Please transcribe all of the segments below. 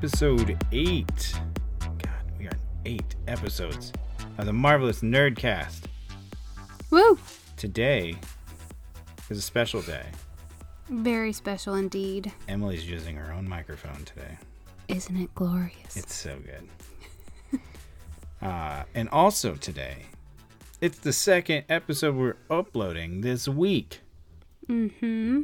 episode eight. God, we are in eight episodes of the marvelous Nerdcast. Woo! Today is a special day. Very special indeed. Emily's using her own microphone today. Isn't it glorious? It's so good. uh, and also today, it's the second episode we're uploading this week. mm-hmm.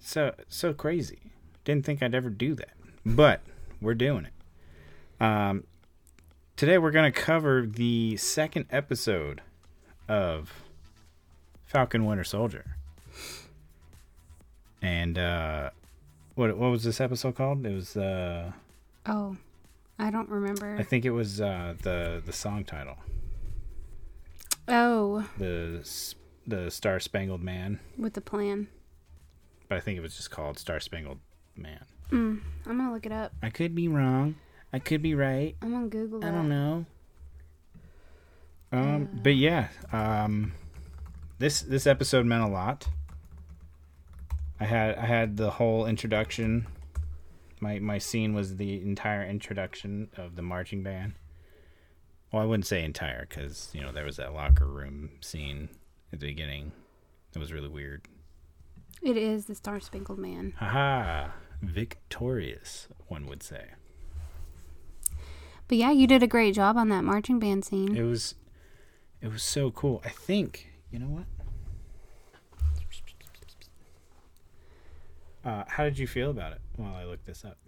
So so crazy. Didn't think I'd ever do that, but we're doing it. Um, today we're gonna cover the second episode of Falcon Winter Soldier. And uh, what what was this episode called? It was uh, Oh, I don't remember. I think it was uh, the the song title, oh, the the Star Spangled Man, with the plan. but I think it was just called Star Spangled Man. Mm, I'm gonna look it up. I could be wrong. I could be right. I'm gonna Google that. I don't know. Um, but yeah, um, this this episode meant a lot. I had I had the whole introduction. My my scene was the entire introduction of the marching band. Well, I wouldn't say entire because you know there was that locker room scene at the beginning. That was really weird. It is the Star Spangled Man. Haha, victorious, one would say. But yeah, you did a great job on that marching band scene. It was it was so cool. I think you know what. Uh, how did you feel about it while I looked this up?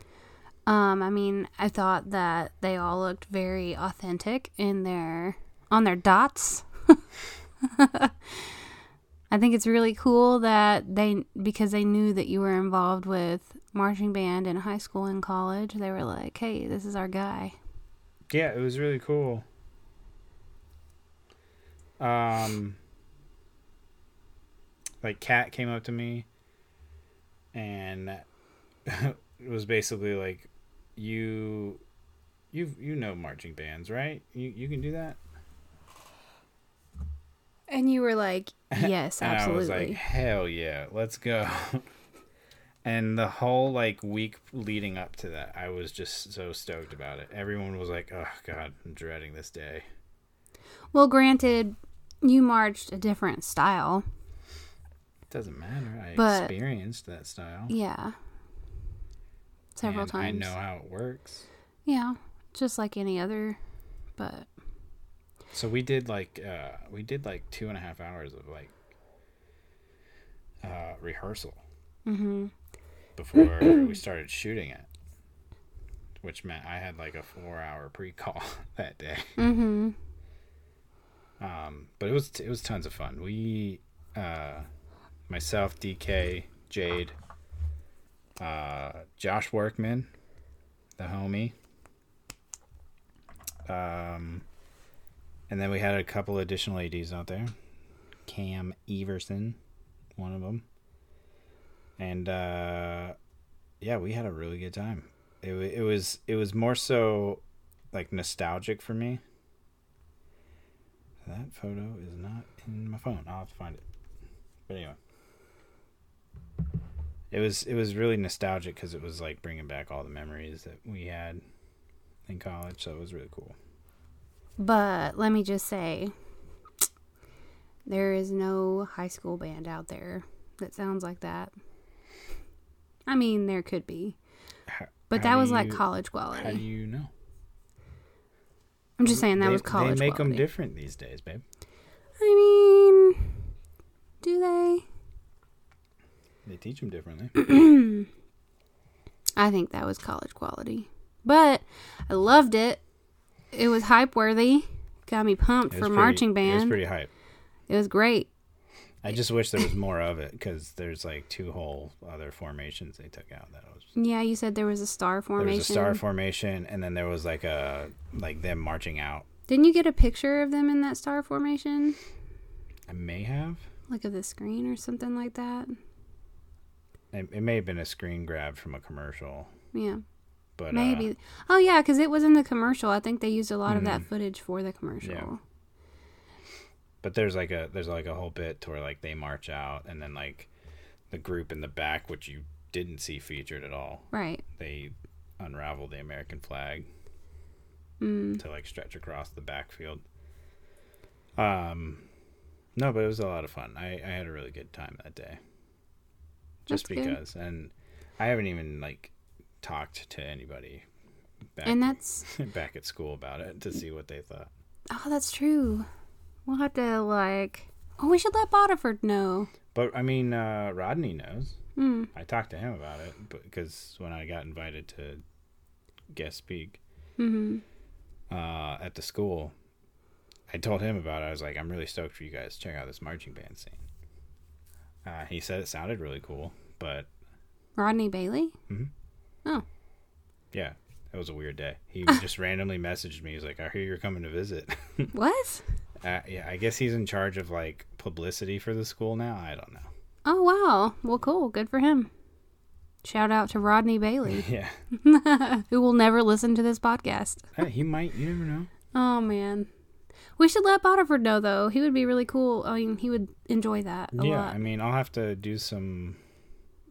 Um, I mean, I thought that they all looked very authentic in their on their dots. I think it's really cool that they because they knew that you were involved with marching band in high school and college. They were like, "Hey, this is our guy." Yeah, it was really cool. Um, like Kat came up to me, and it was basically like, "You, you, you know marching bands, right? You you can do that." And you were like, "Yes, And I was like, absolutely." hell yeah, let's go. and the whole like week leading up to that, I was just so stoked about it. Everyone was like, oh god, I'm dreading this day. well, granted, you marched a different style. It doesn't matter. I But- experienced that style. Yeah. Several and times. I know how it works. Yeah, just like any other, but So we did like uh we did like two and a half hours of like uh rehearsal hmm before we started shooting it. Which meant I had like a four hour pre call that day. hmm Um, but it was it was tons of fun. We, uh, myself, DK, Jade, uh, Josh Workman, the homie, um, and then we had a couple additional ads out there. Cam Everson, one of them, and uh, yeah, we had a really good time. It it was it was more so like nostalgic for me. That photo is not in my phone. I'll have to find it. But anyway, it was it was really nostalgic because it was like bringing back all the memories that we had in college. So it was really cool. But let me just say, there is no high school band out there that sounds like that. I mean, there could be, How, but how that was like you- college How do quality. you know? I'm just saying that they, was college quality. They make them different these days, babe. I mean, do they? They teach them differently. I think that was college quality, but I loved it. It was hype worthy. Got me pumped for pretty- marching band. It was pretty hype. It was great. I just wish there was more of it because there's like two whole other formations they took out. That was Yeah, you said there was a star formation. there was a star formation, and then there was like a like them marching out. Didn't you get a picture of them in that star formation? I may have. Like of the screen or something like that? It, it may have been a screen grab from a commercial, Yeah, but maybe. Uh, oh, yeah, because it was in the commercial. I think they used a lot of that Mhm. footage for the commercial. Yeah. But there's like a there's like a whole bit to where like they march out, and then like the group in the back, which you didn't see featured at all. Right. They unravel the American flag Mm. to like stretch across the backfield. Um, no, but it was a lot of fun. I, I had a really good time that day. Just That's good. because, and I haven't even like talked to anybody back And that's back at school about it to see what they thought. oh, that's true. We'll have to like. Oh, we should let Bodiford know. But I mean, uh, Rodney knows. Hmm. I talked to him about it because when I got invited to guest speak Hmm. uh, at the school, I told him about it. I was like, I'm really stoked for you guys check out this marching band scene. Uh, he said it sounded really cool, but Rodney Bailey. Oh. Yeah, it was a weird day. He just randomly messaged me. He's like, I hear you're coming to visit. What? Uh, yeah, I guess he's in charge of like publicity for the school now. I don't know. Oh wow. Well, cool. Good for him. Shout out to Rodney Bailey, yeah, who will never listen to this podcast. Uh, he might. You never know. Oh man. We should let Bodiford know though. He would be really cool. I mean, he would enjoy that a yeah, lot. I mean, I'll have to do some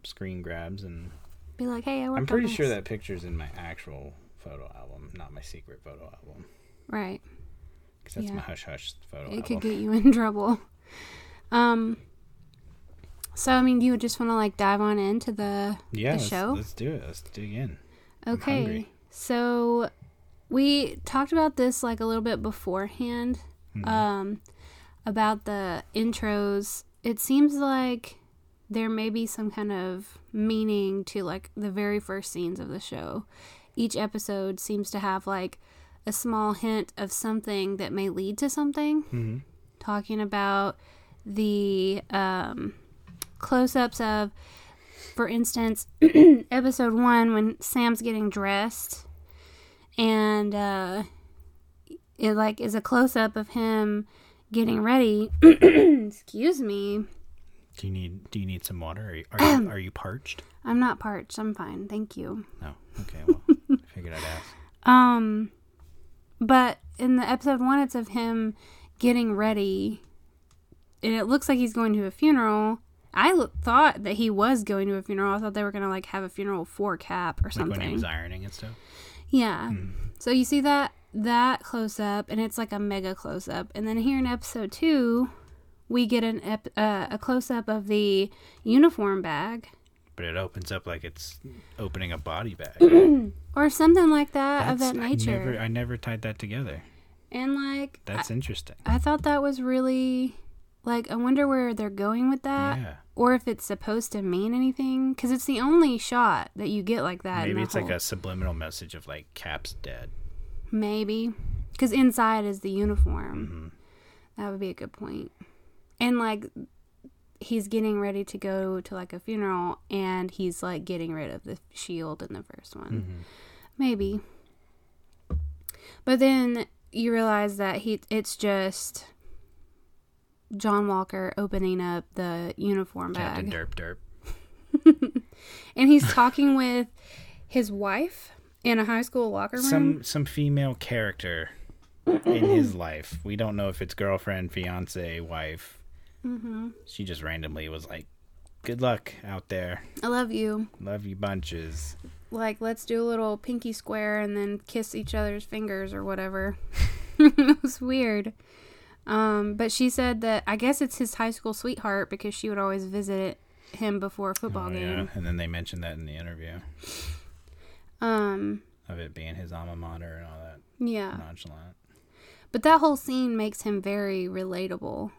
screen grabs and Be like, hey, I worked I'm pretty sure that picture's in my actual photo album, not my secret photo album. right. Because that's Yeah. my hush hush photo It album. could get you in trouble. Um. So I mean, do you just want to like dive on into the yeah, the let's, show? let's do it. Let's dig in. Okay. So we talked about this like a little bit beforehand Mhm. um about the intros. It seems like there may be some kind of meaning to like the very first scenes of the show. Each episode seems to have like a small hint of something that may lead to something. Mhm. Talking about the um, close ups of, for instance, episode one when Sam's getting dressed, and uh, it like is a close up of him getting ready. Excuse me, Do you need Do you need some water? Are you, are, you, are you parched? I'm not parched. I'm fine, thank you. No. Okay. Well, I figured I'd ask. Um, but in the episode one, it's of him getting ready, and it looks like he's going to a funeral. I lo- thought that he was going to a funeral. I thought they were gonna like have a funeral for Cap or Like when he something. was ironing and stuff. Yeah. Hmm. So you see that that close up, and it's like a mega close up, and then here in episode two, we get an ep- uh, a close up of the uniform bag But it opens up like it's opening a body bag. or something like that of That's- that I nature. never, I never tied that together. and like That's interesting. I thought that was really like I wonder where they're going with that yeah. or if it's supposed to mean anything cuz it's the only shot that you get like that Maybe it's like a subliminal message of like Cap's dead. maybe cuz inside is the uniform. hmm That would be a good point. And like he's getting ready to go to like a funeral and he's like getting rid of the shield in the first one. hmm Maybe. But then you realize that he it's just John Walker opening up the uniform Captain bag. Derp Derp. And he's talking with his wife in a high school locker room. Some some female character in his life. We don't know if it's girlfriend, fiance, wife. hmm She just randomly was like, "Good luck out there. I love you. Love you bunches." Like, let's do a little pinky square and then kiss each other's fingers or whatever. it was weird. Um, but she said that I guess it's his high school sweetheart because she would always visit him before a football Oh, game. And then they mentioned that in the interview Um, of it being his alma mater and all that yeah. nonchalant. But that whole scene makes him very relatable.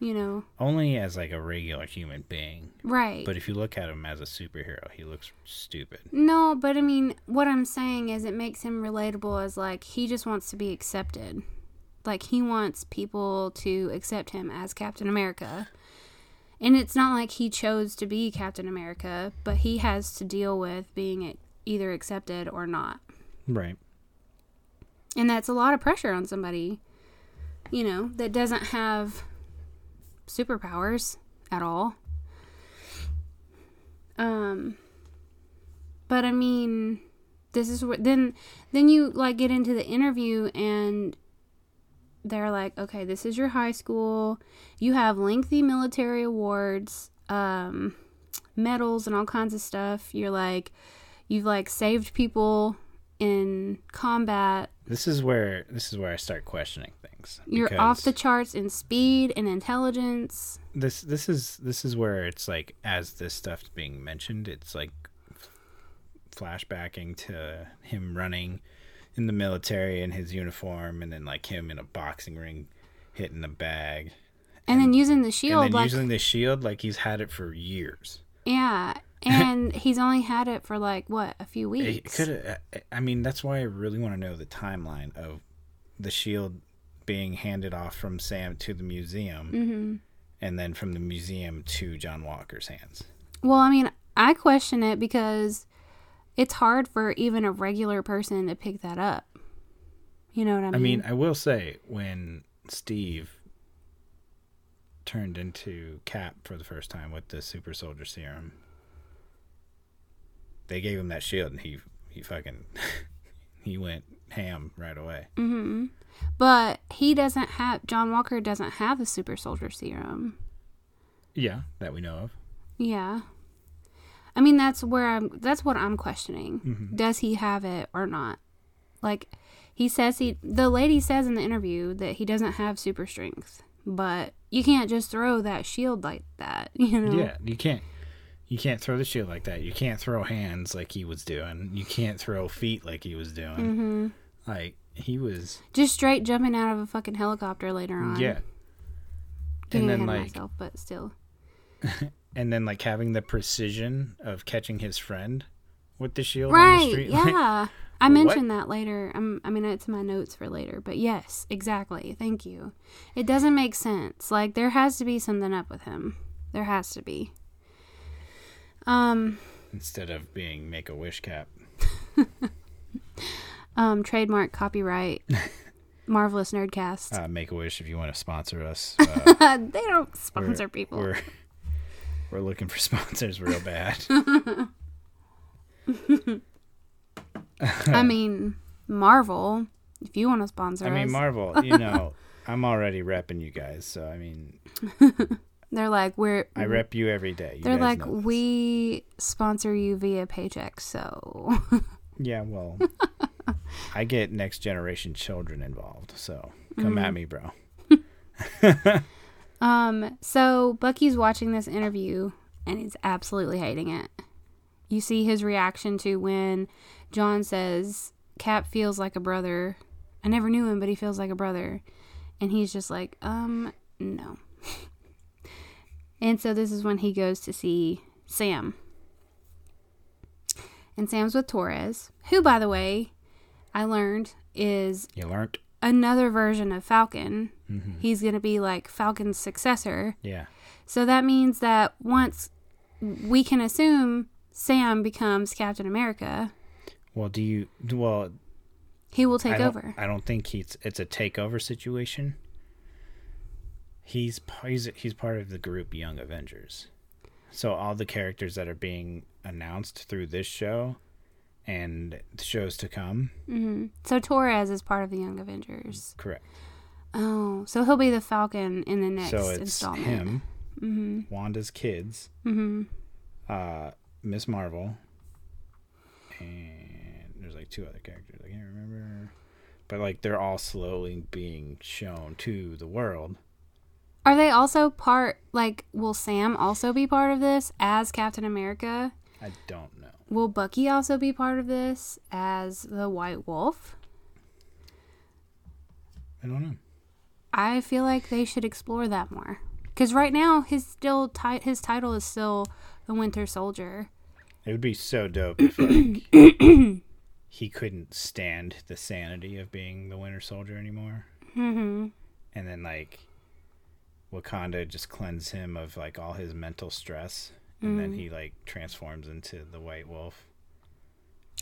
You know, Only as like a regular human being. right? But if you look at him as a superhero, he looks stupid. no, but I mean, what I'm saying is it makes him relatable as like he just wants to be accepted. Like he wants people to accept him as Captain America. And it's not like he chose to be Captain America, but he has to deal with being either accepted or not. Right. And that's a lot of pressure on somebody, you know, that doesn't have superpowers at all. Um but I mean, this is what then then you like get into the interview and they're like, "Okay, this is your high school. You have lengthy military awards, um medals and all kinds of stuff. You're like You've like saved people in combat. This is where this is where I start questioning things. You're off the charts in speed and intelligence. this this is this is where it's like as this stuff's being mentioned, it's like flashbacking to him running in the military in his uniform, and then like him in a boxing ring hitting the bag, And, then using the shield and like using the shield like he's had it for years. yeah, and he's only had it for like what, a few It weeks. could. Uh, I mean, that's why I really want to know the timeline of the shield being handed off from Sam to the museum, Mhm. and then from the museum to John Walker's hands. Well, I mean, I question it because it's hard for even a regular person to pick that up. You know what I mean? I mean, I will say when Steve turned into Cap for the first time with the super soldier serum, they gave him that shield and he he fucking he went ham right away. hmm But he doesn't have John Walker doesn't have the super soldier serum. Yeah, that we know of. Yeah. I mean that's where I'm that's what I'm questioning. Mhm. Does he have it or not? Like he says he the lady says in the interview that he doesn't have super strength. But you can't just throw that shield like that, you know. Yeah, you can't you can't throw the shield like that. You can't throw hands like he was doing. You can't throw feet like he was doing. Mhm. Like he was Just straight jumping out of a fucking helicopter later on. yeah. Getting And then like myself, but still. and then like having the precision of catching his friend with the shield on the Right. street. like, Yeah. I What? mentioned that later. I'm, I mean, it's in my notes for later. But yes, exactly. Thank you. It doesn't make sense. Like, there has to be something up with him. There has to be. Um, instead of being make a wish cap. um, trademark, copyright, Marvelous Nerdcast. Uh, make a wish if you want to sponsor us. Uh, they don't we're- sponsor people. We're we're looking for sponsors real bad. I mean, Marvel, if you want to sponsor I mean. Marvel. You know, I'm already repping you guys, so I mean, they're like, we're. I rep you every day. You They're like, we sponsor you via paycheck, so. Yeah, well, I get next generation children involved, so come Mm-hmm. at me, bro. Um, so Bucky's watching this interview and he's absolutely hating it. You see his reaction to when John says Cap feels like a brother. I never knew him, but he feels like a brother. And he's just like, um, no. and so this is when he goes to see Sam. And Sam's with Torres, who, by the way, I learned is You learned? another version of Falcon. Mhm. He's going to be like Falcon's successor. Yeah. So that means that once we can assume Sam becomes Captain America, Well, do you? Well, he will take I over. I don't think he's. It's a takeover situation. He's he's he's part of the group Young Avengers. So all the characters that are being announced through this show and the shows to come, hmm So Torres is part of the Young Avengers. correct. Oh, so he'll be the Falcon in the next so it's installment. him, Mm-hmm. Wanda's kids, Mm-hmm. uh, Miss Marvel, and there's like two other characters I can't remember, but like they're all slowly being shown to the world. Are they also part? Like, will Sam also be part of this as Captain America? I don't know. Will Bucky also be part of this as the White Wolf? I don't know. I feel like they should explore that more. Because right now, his still ti- his title is still the Winter Soldier. It would be so dope if like, he couldn't stand the sanity of being the Winter Soldier anymore, Mm-hmm. and then like Wakanda just cleanse him of like all his mental stress, and then mm. he like transforms into the White Wolf,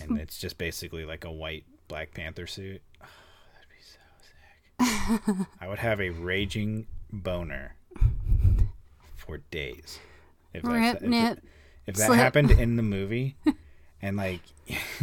and hmm. it's just basically like a white Black Panther suit. Oh, that'd be so sick. I would have a raging boner for days. If Rip, if- nip. if that happened in the movie and like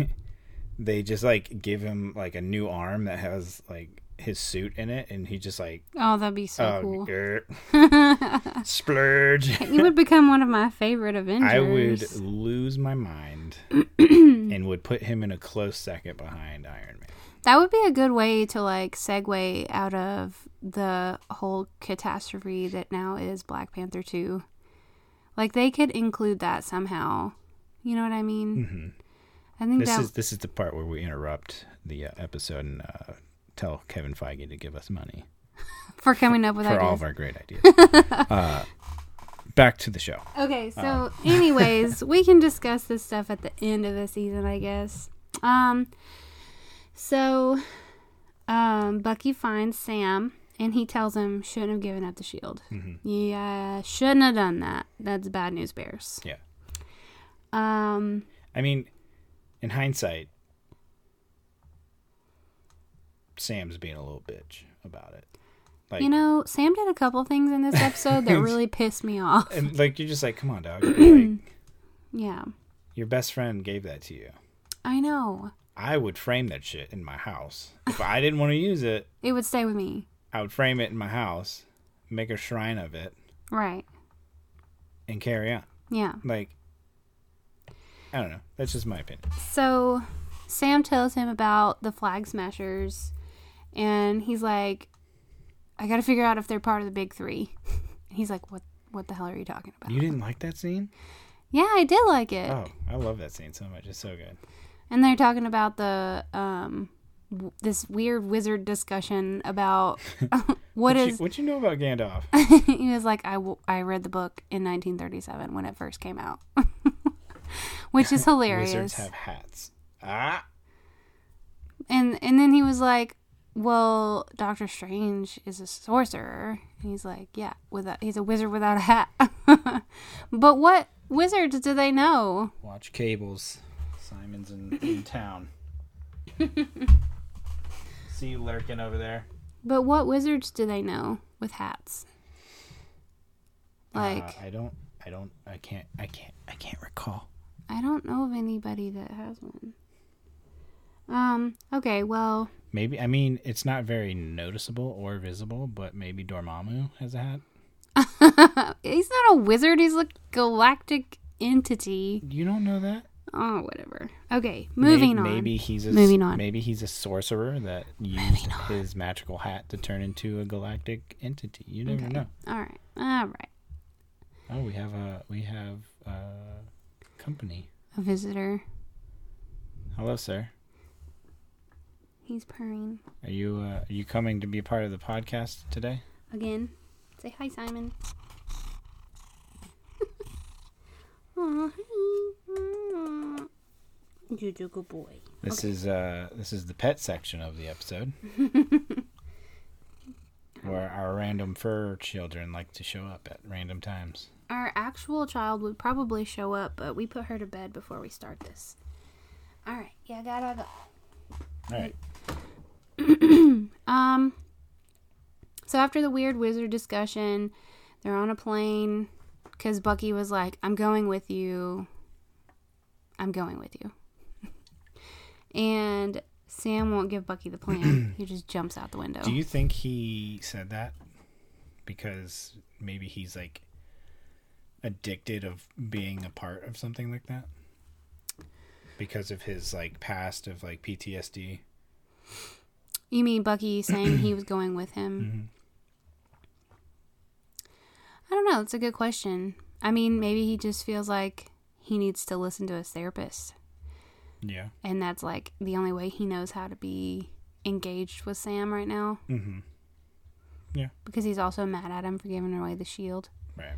they just like give him like a new arm that has like his suit in it, and he just like Oh, that'd be so oh, cool. er, splurge. He would become one of my favorite Avengers. I would lose my mind and would put him in a close second behind Iron Man. That would be a good way to like segue out of the whole catastrophe that now is Black Panther 2. Like they could include that somehow. You know what I mean? I think This that is this is the part where we interrupt the uh, episode and uh, tell Kevin Feige to give us money for coming up with for ideas. all of our great ideas. uh, back to the show. Okay, so Uh. anyways, we can discuss this stuff at the end of the season, I guess. Um so um Bucky finds Sam and he tells him shouldn't have given up the shield. Yeah, shouldn't have done that. That's bad news bears. Yeah. Um I mean, in hindsight, Sam's being a little bitch about it. Like, you know, Sam did a couple things in this episode that really pissed me off. and like you're just like, come on, dog. like, Yeah. your best friend gave that to you. I know. I would frame that shit in my house. If I didn't want to use it, It would stay with me. I would frame it in my house, make a shrine of it, Right. and carry on. Yeah. Like, I don't know. That's just my opinion. So Sam tells him about the flag smashers, and he's like, "I got to figure out if they're part of the big three. He's like, "What? What the hell are you talking about?" You didn't like that scene? yeah, I did like it. Oh, I love that scene so much. It's so good. And they're talking about the um w- this weird wizard discussion about what what is. You, what you know about Gandalf? he was like, I, w- I read the book in 1937 when it first came out, which is hilarious. Wizards have hats. Ah, and and then he was like, "Well, Doctor Strange is a sorcerer." And he's like, "Yeah, without he's a wizard without a hat." but what wizards do they know? watch cables. Simon's in, in town. See you lurking over there. But what wizards do they know with hats? Like, uh, I don't. I don't. I can't. I can't. I can't recall. I don't know of anybody that has one. Um. Okay. Well, Maybe. I mean, it's not very noticeable or visible, but maybe Dormammu has a hat. he's not a wizard. He's a galactic entity. You don't know that? Oh, whatever. Okay. Moving maybe, on. Maybe he's a Moving on. Maybe he's a sorcerer that used his magical hat to turn into a galactic entity. You never Okay. know. All right. All right. Oh, we have a we have a company. A visitor. Hello, sir. He's purring. Are you uh, are you coming to be a part of the podcast today? Again. Say hi, Simon. Aw, hi. You're a good boy. This is uh this is the pet section of the episode. where our random fur children like to show up at random times. Our actual child would probably show up, but we put her to bed before we start this. All right. Yeah, gotta go. All right. Um. So after the weird wizard discussion, they're on a plane because Bucky was like, "I'm going with you. I'm going with you." and Sam won't give Bucky the plan. he just jumps out the window. Do you think he said that because maybe he's like addicted of being a part of something like that? Because of his like past of like PTSD. You mean Bucky saying he was going with him? I don't know. It's a good question. I mean, maybe he just feels like he needs to listen to his therapist. Yeah. and that's like the only way he knows how to be engaged with Sam right now Mm-hmm. Yeah. Because he's also mad at him for giving away the shield. Right.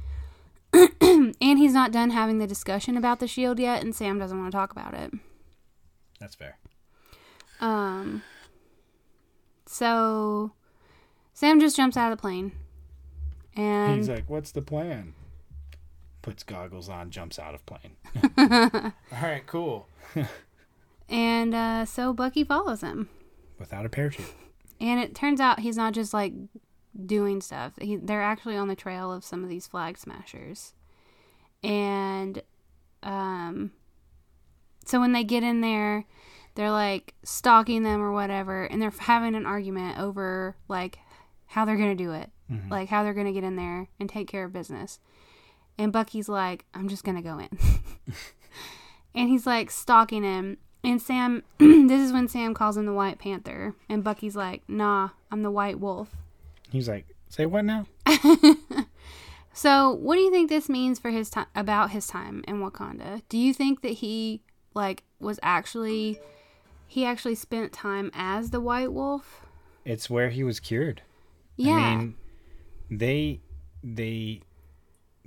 And he's not done having the discussion about the shield yet and Sam doesn't want to talk about it. That's fair. Um so Sam just jumps out of the plane. And He's like, "What's the plan?" Puts goggles on, jumps out of plane. All right, cool. and uh so Bucky follows him. Without a parachute. And it turns out he's not just like doing stuff. He, they're actually on the trail of some of these flag smashers. And um, so when they get in there, they're like stalking them or whatever, and they're having an argument over like how they're gonna do it, Mhm. like how they're gonna get in there and take care of business. And Bucky's like, I'm just gonna go in, and he's like stalking him. And Sam, this is when Sam calls him the White Panther, and Bucky's like, Nah, I'm the White Wolf. He's like, say what now? So, what do you think this means for his time about his time in Wakanda? Do you think that he like was actually he actually spent time as the White Wolf? It's where he was cured. Yeah. I mean, they they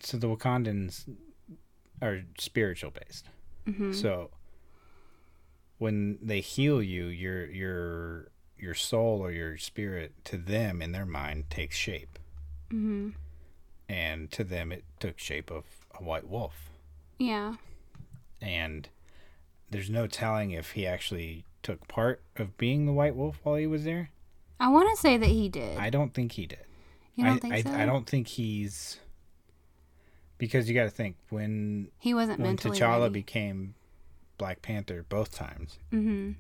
so the Wakandans are spiritual based. hmm So when they heal you, your your your soul or your spirit to them in their mind takes shape, hmm and to them it took shape of a white wolf. Yeah. And there's no telling if he actually took part of being the white wolf while he was there. I want to say that he did. I don't think he did. you don't I, think I, so? I don't think he's because you got to think when He wasn't when mentally T'Challa ready. became Black Panther both times, hmm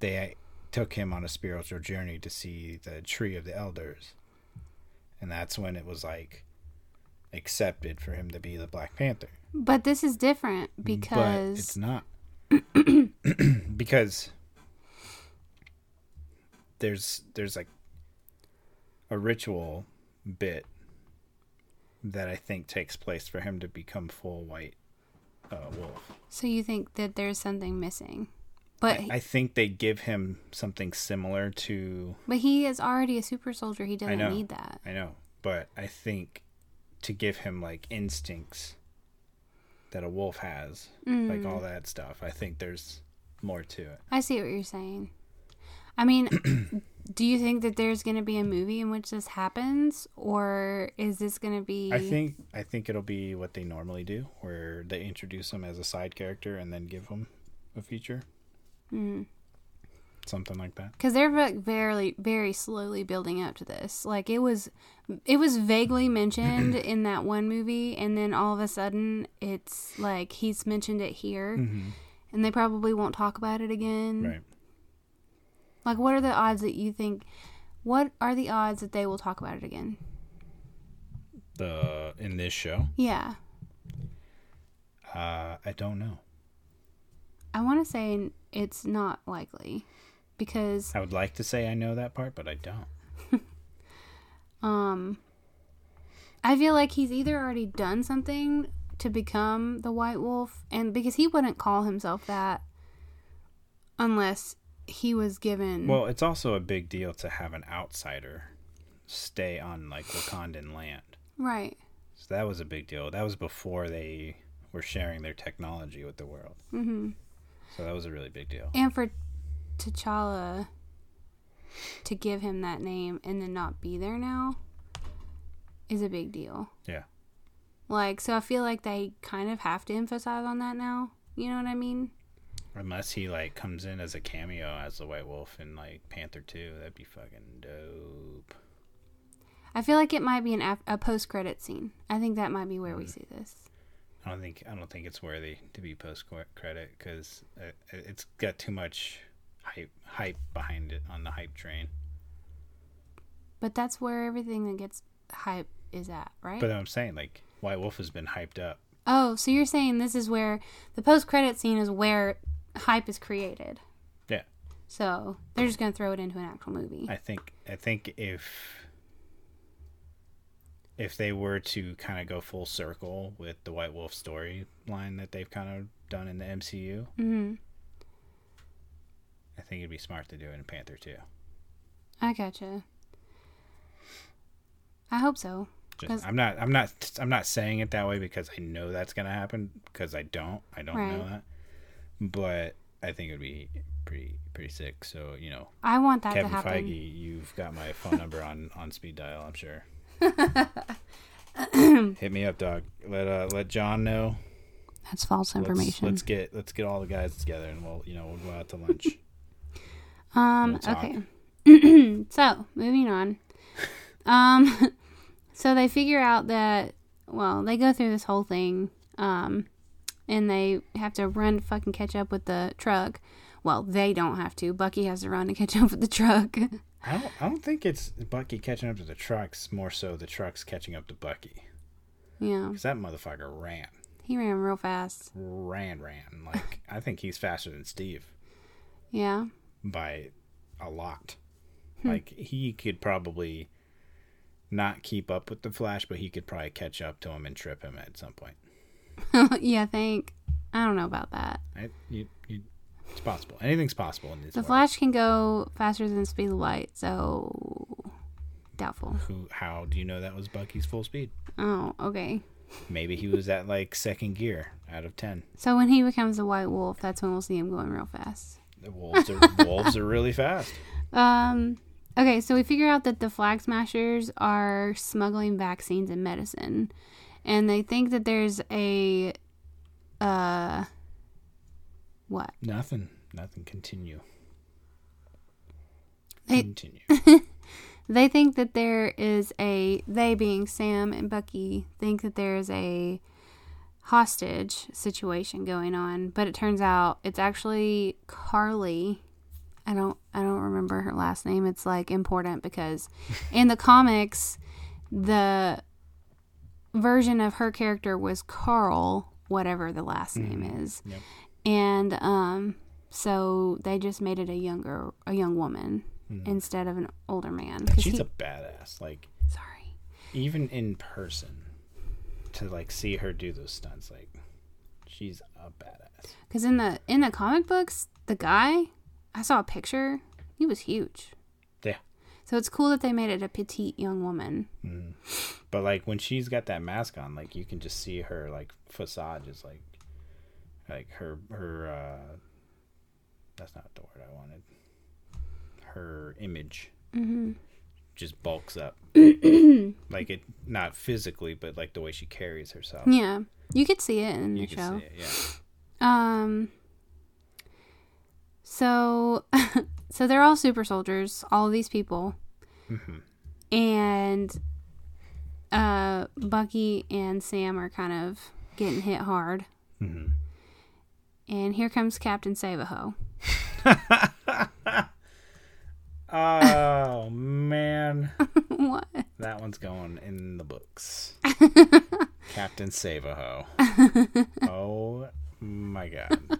they took him on a spiritual journey to see the tree of the elders, and that's when it was like accepted for him to be the Black Panther. But this is different because but it's not because there's there's like a ritual bit that I think takes place for him to become full white uh, wolf. so you think that there's something missing. But I, I think they give him something similar to but he is already a super soldier. He doesn't know. need that. I know, but I think to give him like instincts that a wolf has, like Mm. all that stuff. I think there's more to it. I see what you're saying. I mean, do you think that there's going to be a movie in which this happens, or is this going to be? I think I think it'll be what they normally do, where they introduce him as a side character and then give him a feature, something like that. because they're like very, very slowly building up to this. Like it was, it was vaguely mentioned in that one movie, and then all of a sudden, it's like he's mentioned it here, Mm-hmm. and they probably won't talk about it again. Right. Like, what are the odds that you think? What are the odds that they will talk about it again? The in this show, Yeah, uh, I don't know. I want to say it's not likely because I would like to say I know that part, but I don't. um I feel like he's either already done something to become the White Wolf and because he wouldn't call himself that unless he was given Well, it's also a big deal to have an outsider stay on like Wakandan land. right. So that was a big deal. That was before they were sharing their technology with the world. Mhm. So that was a really big deal. And for T'Challa to give him that name and then not be there now is a big deal. Yeah. Like so I feel like they kind of have to emphasize on that now. You know what I mean? Unless he like comes in as a cameo as the White Wolf in like Panther 2, that'd be fucking dope. I feel like it might be an af- a post credit scene. I think that might be where Mm. we see this. I don't think I don't think it's worthy to be post credit because it's got too much hype hype behind it on the hype train. But that's where everything that gets hype is at, right? But I'm saying like White Wolf has been hyped up. oh, so you're saying this is where the post credit scene is where hype is created. Yeah. So they're just gonna throw it into an actual movie. I think I think if if they were to kind of go full circle with the White Wolf storyline that they've kind of done in the MCU, hmm I think it'd be smart to do it in Panther 2. I gotcha. I hope so. Just, I'm not I'm not I'm not saying it that way because I know that's going to happen because I don't I don't know that. But I think it'd be pretty pretty sick. So, you know, I want that Kevin to happen. Feige, you've got my phone number on on speed dial, I'm sure. Hit me up, dog. Let uh let John know. That's false Let's, information. let's get let's get all the guys together and we'll you know we'll go out to lunch. Um. We'll. Okay. so moving on. Um. So they figure out that well, they go through this whole thing. Um, and they have to run to fucking catch up with the truck. Well, they don't have to. Bucky has to run to catch up with the truck. I don't. I don't think it's Bucky catching up to the trucks. More so, the trucks catching up to Bucky. yeah, Because that motherfucker ran, he ran real fast. ran, ran. Like I think he's faster than Steve Yeah, by a lot. Hmm. Like he could probably not keep up with the Flash, but he could probably catch up to him and trip him at some point. yeah. I think I don't know about that. I, you, you, it's possible. Anything's possible in this The world. Flash can go faster than the speed of light, so doubtful. Who? How do you know that was Bucky's full speed? Oh, okay. Maybe he was at like second gear out of ten. So when he becomes a white wolf, that's when we'll see him going real fast. The wolves are wolves are really fast. Um. Okay, so we figure out that the flag smashers are smuggling vaccines and medicine, and they think that there's a, uh, what? Nothing. Nothing. Continue. They- Continue. They think that there is a. They being Sam and Bucky think that there is a hostage situation going on, but it turns out it's actually Karli. I don't I don't remember her last name. It's like important because in the comics the version of her character was Karl, whatever the last name is. Yep. And um so they just made it a younger a young woman instead of an older man. She's he- a badass. Like sorry. even in person, to like see her do those stunts, like she's a badass. Because in the in the comic books, the guy, I saw a picture. He was huge. Yeah. So it's cool that they made it a petite young woman. But like when she's got that mask on, like you can just see her like facade is like like her her uh that's not the word I wanted. Her image hmm just bulks up. like it not physically, but like the way she carries herself. Yeah, you could see it in You the show. see it, yeah. Um. So, so they're all super soldiers. All of these people, hmm and uh, Bucky and Sam are kind of getting hit hard. hmm And here comes Captain Savaho. Oh man. what? That one's going in the books. Captain Savaho. Oh my god.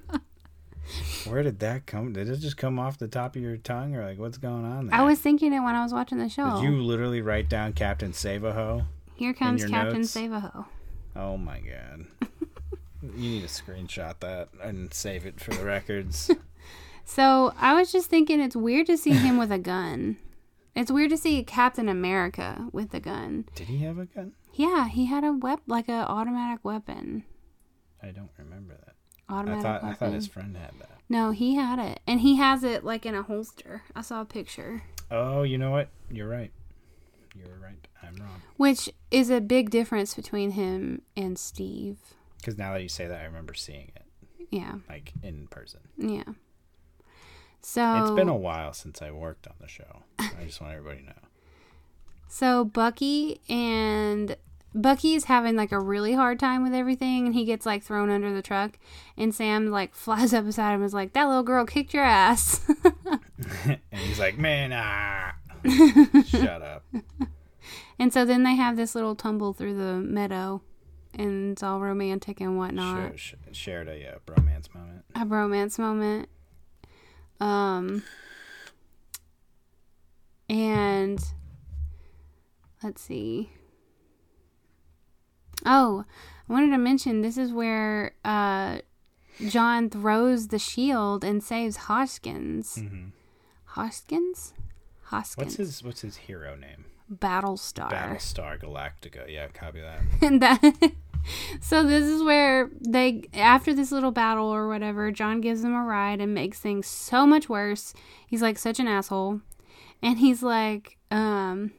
Where did that come? Did it just come off the top of your tongue, or like what's going on there? I was thinking it when I was watching the show. Did you literally write down Captain Savaho? Here comes Captain notes? Savaho. Oh my god. you need to screenshot that and save it for the records. So I was just thinking it's weird to see him with a gun. It's weird to see Captain America with a gun. Did he have a gun? Yeah, he had a wep like a automatic weapon. I don't remember that. Automatic I thought weapon. I thought his friend had that. No, he had it, and he has it like in a holster. I saw a picture, Oh, you know what? You're right. You're right. I'm wrong. which is a big difference between him and Steve. Because now that you say that, I remember seeing it Yeah, like in person. yeah. So It's been a while since I worked on the show. I just want everybody to know. So Bucky and Bucky is having like a really hard time with everything and he gets like thrown under the truck and Sam like flies up beside him and is like, That little girl kicked your ass and he's like, "Man, ah, shut up." And so then they have this little tumble through the meadow and it's all romantic and whatnot. Sh- sh- shared a uh, bromance moment. A bromance moment. Um and let's see. Oh, I wanted to mention this is where uh John throws the shield and saves Hoskins. hmm Hoskins? Hoskins. What's his What's his hero name? Battlestar. Battlestar Galactica. Yeah, copy that. and that so this is where they after this little battle or whatever john gives them a ride and makes things so much worse. He's like such an asshole. And he's like um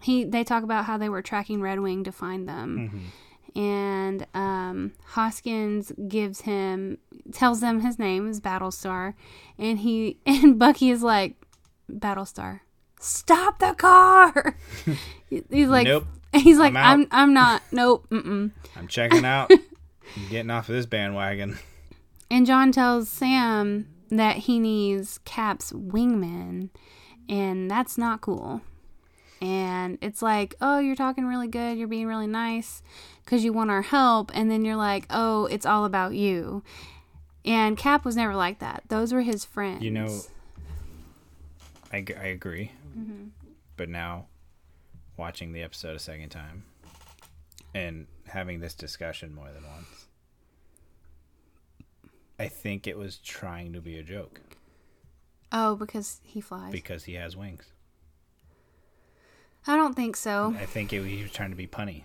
he they talk about how they were tracking Redwing to find them. Hmm and um hoskins gives him tells them his name is battlestar. And he and bucky is like battlestar stop the car! He's like nope. He's like, I'm. I'm, I'm, not. Nope. Mm-mm. I'm checking out. I'm getting off of this bandwagon. And John tells Sam that he needs Cap's wingman, and that's not cool. And it's like, oh, you're talking really good, you're being really nice because you want our help, and then you're like, oh, it's all about you. And Cap was never like that. Those were his friends. You know, I, I agree. Mm-hmm. But now, watching the episode a second time and having this discussion more than once, I think it was trying to be a joke Oh, because he flies. because he has wings. I don't think so. I think it, he was trying to be punny.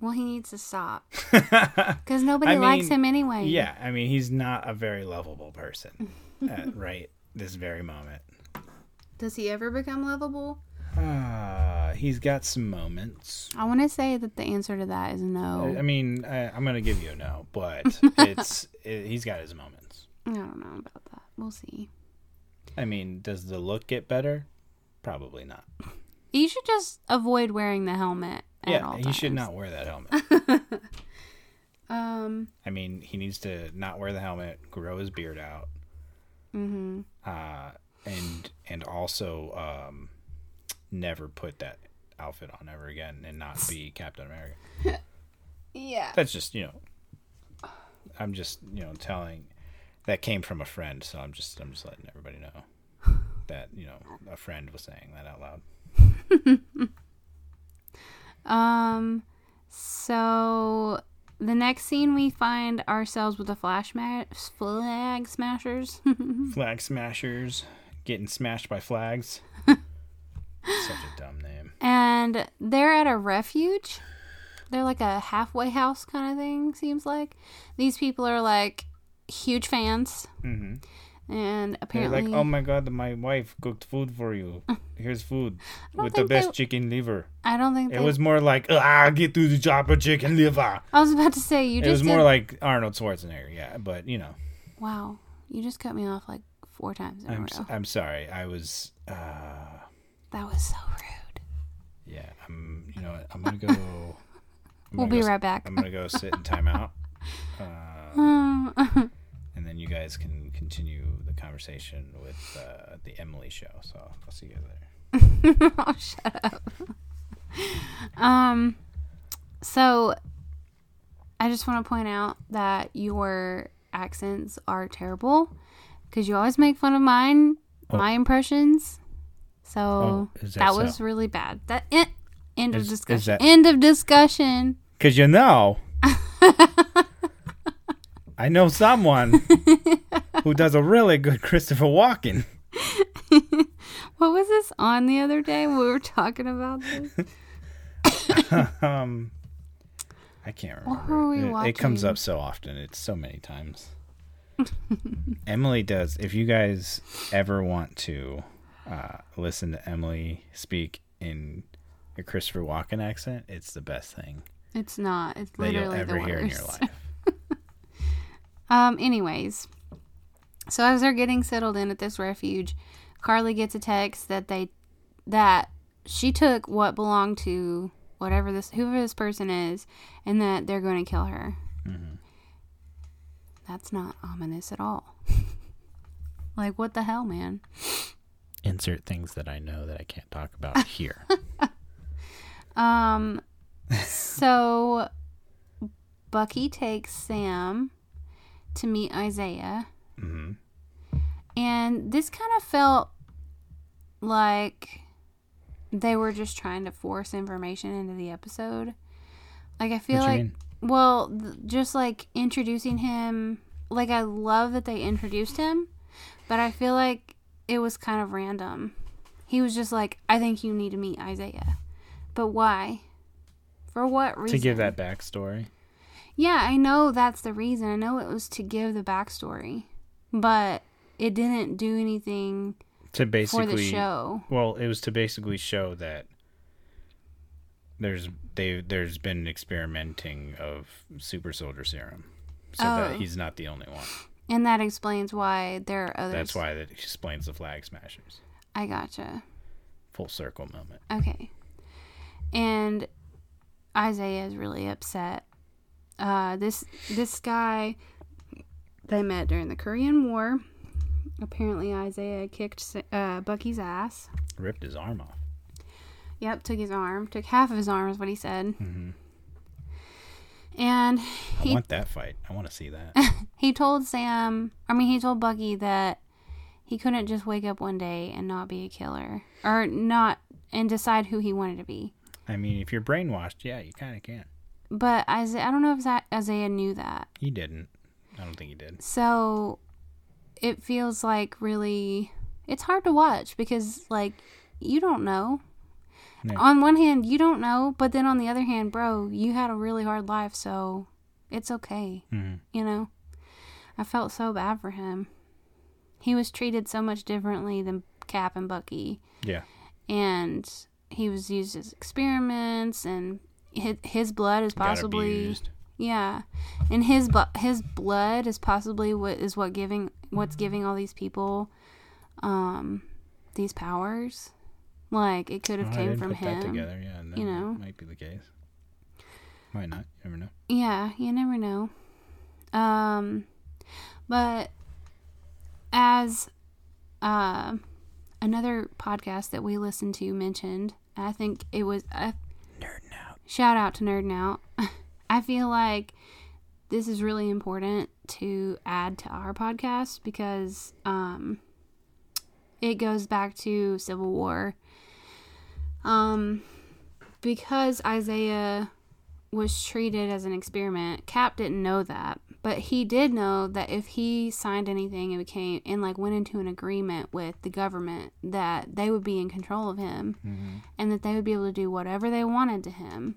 Well, he needs to stop because nobody I likes mean, him anyway. Yeah, I mean, he's not a very lovable person at right this very moment. Does he ever become lovable? Uh, he's got some moments. I want to say that the answer to that is no. I mean, I, I'm gonna give you a no, but it's it, he's got his moments. I don't know about that. We'll see. I mean, does the look get better? Probably not. You should just avoid wearing the helmet. At yeah, all he should not wear that helmet. Um. I mean, he needs to not wear the helmet, grow his beard out, Mm-hmm. uh, and and also um, never put that outfit on ever again, and not be Captain America. Yeah. That's just you know, I'm just you know telling that came from a friend, so I'm just I'm just letting everybody know that you know a friend was saying that out loud. Um. So the next scene, we find ourselves with the flash ma- flag smashers. Flag smashers getting smashed by flags. Such a dumb name. And they're at a refuge. They're like a halfway house kind of thing, seems like. These people are like huge fans. hmm And They're apparently, like, oh my god, my wife cooked food for you. Here's food with the best they- chicken liver. I don't think It they, was more like, ah, get through the job of chicken liver. I was about to say you It just was more like Arnold Schwarzenegger, yeah. But you know, wow. You just cut me off like four times in a I'm row. s- I'm sorry. I was, uh, that was so rude. Yeah. I'm, you know, what, I'm gonna go. I'm We'll gonna be go right back. I'm gonna go sit in timeout, uh, Um, and then you guys can continue the conversation with uh, the Emily show. So I'll see you there. oh, shut up. um, so I just want to point out that your accents are terrible because you always make fun of mine, Oh. my impressions. So Oh, that that, so? was really bad. That eh, end of Is- is discussion. that- End of discussion. Cause you know, I know someone who does a really good Christopher Walken. What was this on the other day we were talking about this? um, I can't remember. What were we it, it comes up so often. It's so many times. Emily does. If you guys ever want to uh, listen to Emily speak in a Christopher Walken accent, it's the best thing It's not. It's that you'll literally ever the hear in your life. Um, anyways, so as they're getting settled in at this refuge, Karli gets a text that they that she took what belonged to whatever this whoever this person is, and that they're going to kill her. Mm-hmm. That's not ominous at all. like what the hell, man? Insert things that I know that I can't talk about here. Um, so Bucky takes Sam to meet Isaiah. hmm And this kind of felt like they were just trying to force information into the episode. Like I feel like mean? well, th- just like introducing him, like I love that they introduced him, but I feel like it was kind of random. He was just like, "I think you need to meet Isaiah." But why? For what reason? To give that backstory. Yeah, I know that's the reason. I know it was to give the backstory, but it didn't do anything To for basically the show. Well, it was to basically show that there's they there's been experimenting of super soldier serum, so Oh. that he's not the only one. And that explains why there are others. That's why that explains the flag smashers. I gotcha. Full circle moment. Okay. And Isaiah is really upset. Uh, this this guy they met during the Korean War. apparently Isaiah kicked uh, Bucky's ass. Ripped his arm off. Yep, took his arm, took half of his arm, is what he said. hmm And I he want that fight. I want to see that. he told Sam, I mean, he told Bucky that he couldn't just wake up one day and not be a killer or not and decide who he wanted to be. I mean, if you're brainwashed, yeah, you kind of can. But Isaiah, I don't know if that Isaiah knew that. He didn't. I don't think he did. So it feels like really it's hard to watch because like you don't know. Yeah. On one hand, you don't know, but then on the other hand, bro, you had a really hard life, so it's okay. hmm You know? I felt so bad for him. He was treated so much differently than Cap and Bucky, Yeah. and he was used as experiments, and his, his blood is possibly yeah, and his bu- his blood is possibly what is what giving what's giving all these people, um, these powers. Like it could have Oh, I came didn't from put that him. together. Yeah, no, you that know. might be the case. Might not. You never know. Yeah, you never know. Um, but as uh, another podcast that we listened to mentioned, I think it was a Nerding out. shout out to Nerd Out. I feel like this is really important to add to our podcast because um, it goes back to Civil War. Um, because Isaiah was treated as an experiment, Cap didn't know that, but he did know that if he signed anything and became and like went into an agreement with the government that they would be in control of him hmm and that they would be able to do whatever they wanted to him.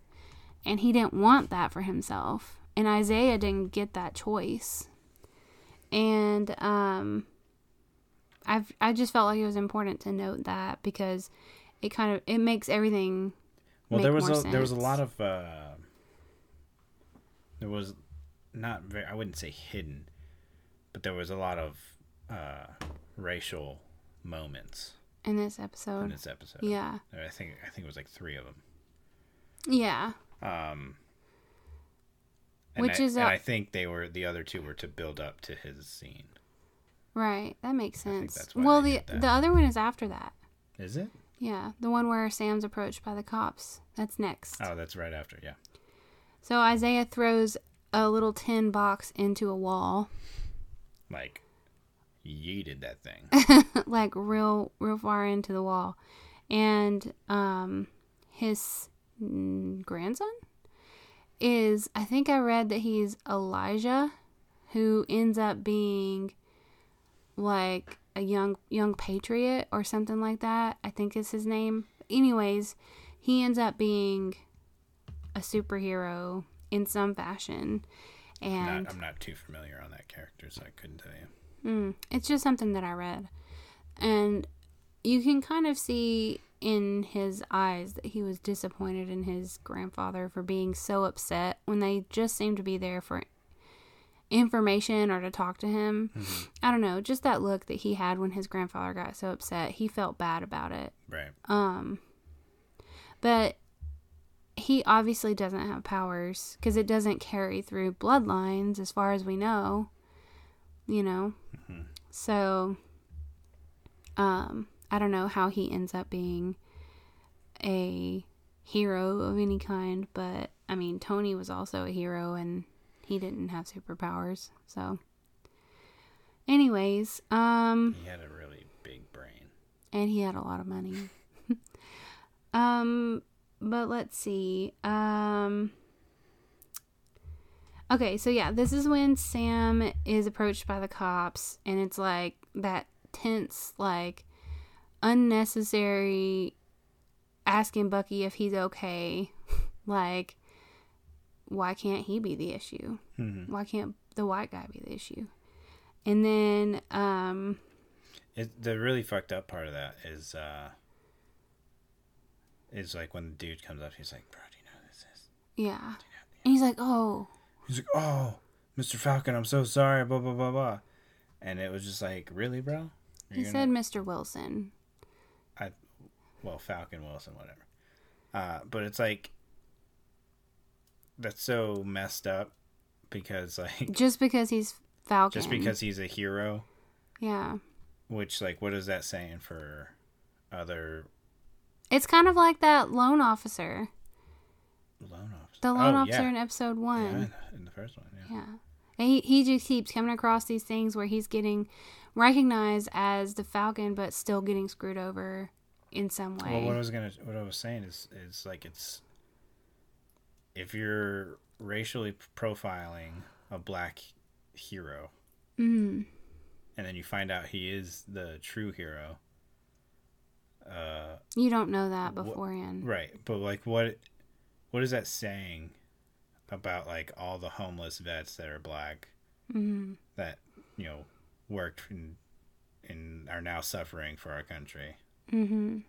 And he didn't want that for himself. And Isaiah didn't get that choice. And um I've I just felt like it was important to note that because it kind of it makes everything Well, there was a there was a lot of uh, there was not very I wouldn't say hidden, but there was a lot of uh, racial moments in this episode. in this episode. Yeah. I think I think it was like three of them. Yeah. Um, and Which I, is a- I think they were the other two were to build up to his scene. Right. That makes sense. Well, the the other one is after that. Is it? Yeah, the one where Sam's approached by the cops. That's next. Oh, that's right after. Yeah. So Isaiah throws a little tin box into a wall, Like, yeeted that thing. like real, real far into the wall, and um, his grandson is. I think I read that he's Elijah, who ends up being like a young young patriot or something like that. I think is his name. Anyways, he ends up being a superhero in some fashion, and not, I'm not too familiar on that character, so I couldn't tell you. Mm, it's just something that I read. And you can kind of see in his eyes that he was disappointed in his grandfather for being so upset when they just seemed to be there for information or to talk to him. I don't know, just that look that he had when his grandfather got so upset. He felt bad about it. Right. Um but he obviously doesn't have powers because it doesn't carry through bloodlines as far as we know. You know. Mhm. So um I don't know how he ends up being a hero of any kind, but I mean Tony was also a hero and he didn't have superpowers. So anyways, um He had a really big brain. and he had a lot of money. um, but let's see. Um, okay, so yeah, this is when Sam is approached by the cops, and it's like that tense, like unnecessary asking Bucky if he's okay. like, why can't he be the issue? Mm-hmm. Why can't the white guy be the issue? And then, um, It, the really fucked up part of that is uh is like when the dude comes up, he's like, "Bro, do you know who this is?" yeah. And he's like, oh, He's like, "Oh, Mr. Falcon, I'm so sorry." Blah blah blah blah. And it was just like, "Really, bro?" You're He gonna- said Mr. Wilson. I, well, Falcon Wilson, whatever. Uh, but it's like that's so messed up because like Just because he's Falcon. just because he's a hero, Yeah. which like what is that saying for other It's kind of like that loan officer. loan officers? The oh, loan Oh, officer yeah. in episode Yeah, one. in the first one. Yeah. Yeah. And he, he just keeps coming across these things where he's getting recognized as the Falcon, but still getting screwed over in some way. Well, what I was gonna, what I was saying is, is like it's if you're racially profiling a black hero, mm. and then you find out he is the true hero, uh, You don't know that beforehand. right? But like, what, what is that saying about like all the homeless vets that are black Mm. that you know worked and and are now suffering for our country? Mm-hmm.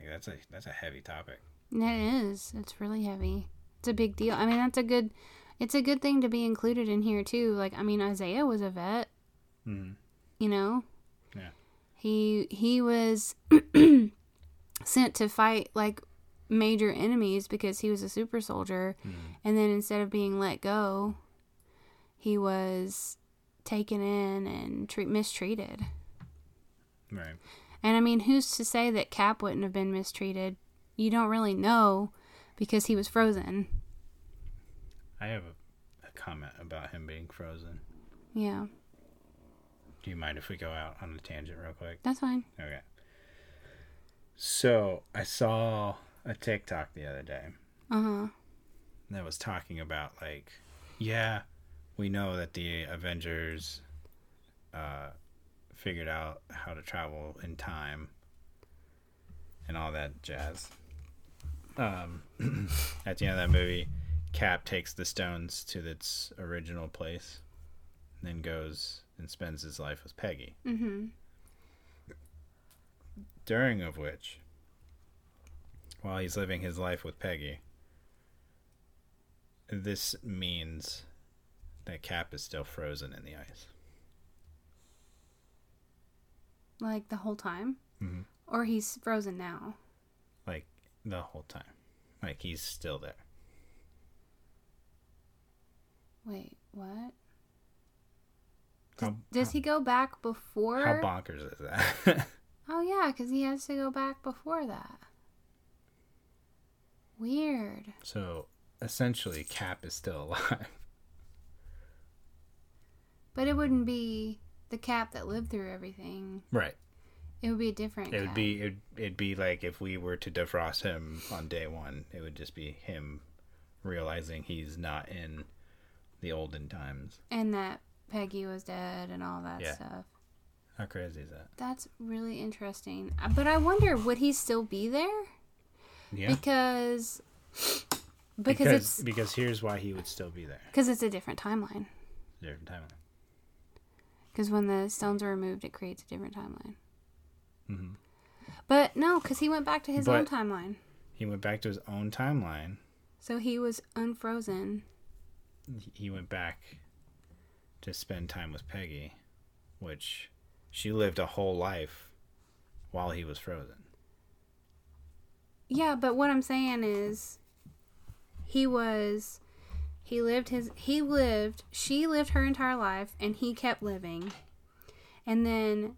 Like that's a that's a heavy topic. It is. It's really heavy. It's a big deal. I mean, that's a good. It's a good thing to be included in here too. Like, I mean, Isaiah was a vet. Mm-hmm. You know. Yeah. He he was sent to fight like major enemies because he was a super soldier, and then instead of being let go, he was taken in and treat mistreated. Right. And I mean, who's to say that Cap wouldn't have been mistreated? You don't really know because he was frozen. I have a, a comment about him being frozen. Yeah, Do you mind if we go out on a tangent real quick? that's fine. Okay. So I saw a TikTok the other day Uh huh. that was talking about like, yeah, we know that the Avengers uh, figured out how to travel in time and all that jazz. Um, at the end of that movie, Cap takes the stones to its original place, and then goes and spends his life with Peggy. Mm-hmm. during of which, while he's living his life with Peggy, this means that Cap is still frozen in the ice. Like the whole time, Mhm. or he's frozen now. The whole time. Like he's still there. Wait, what? Does, How, does he go back before? how bonkers is that? oh yeah, because he has to go back before that. Weird. so essentially, Cap is still alive. But it wouldn't be the Cap that lived through everything. Right. It would be a different. It would be it'd, it'd be like if we were to defrost him on day one, it would just be him realizing he's not in the olden times. and that Peggy was dead and all that Yeah. stuff. How crazy is that? That's really interesting. But I wonder, would he still be there? Yeah. Because because, because it's because here's why he would still be there. because it's a different timeline. Different timeline. Because when the stones are removed, it creates a different timeline. Mhm. But no, because he went back to his own timeline, He went back to his own timeline. so he was unfrozen. He went back to spend time with Peggy, which she lived a whole life while he was frozen. Yeah, but what I'm saying is, he was, he lived his, he lived, she lived her entire life, and he kept living, and then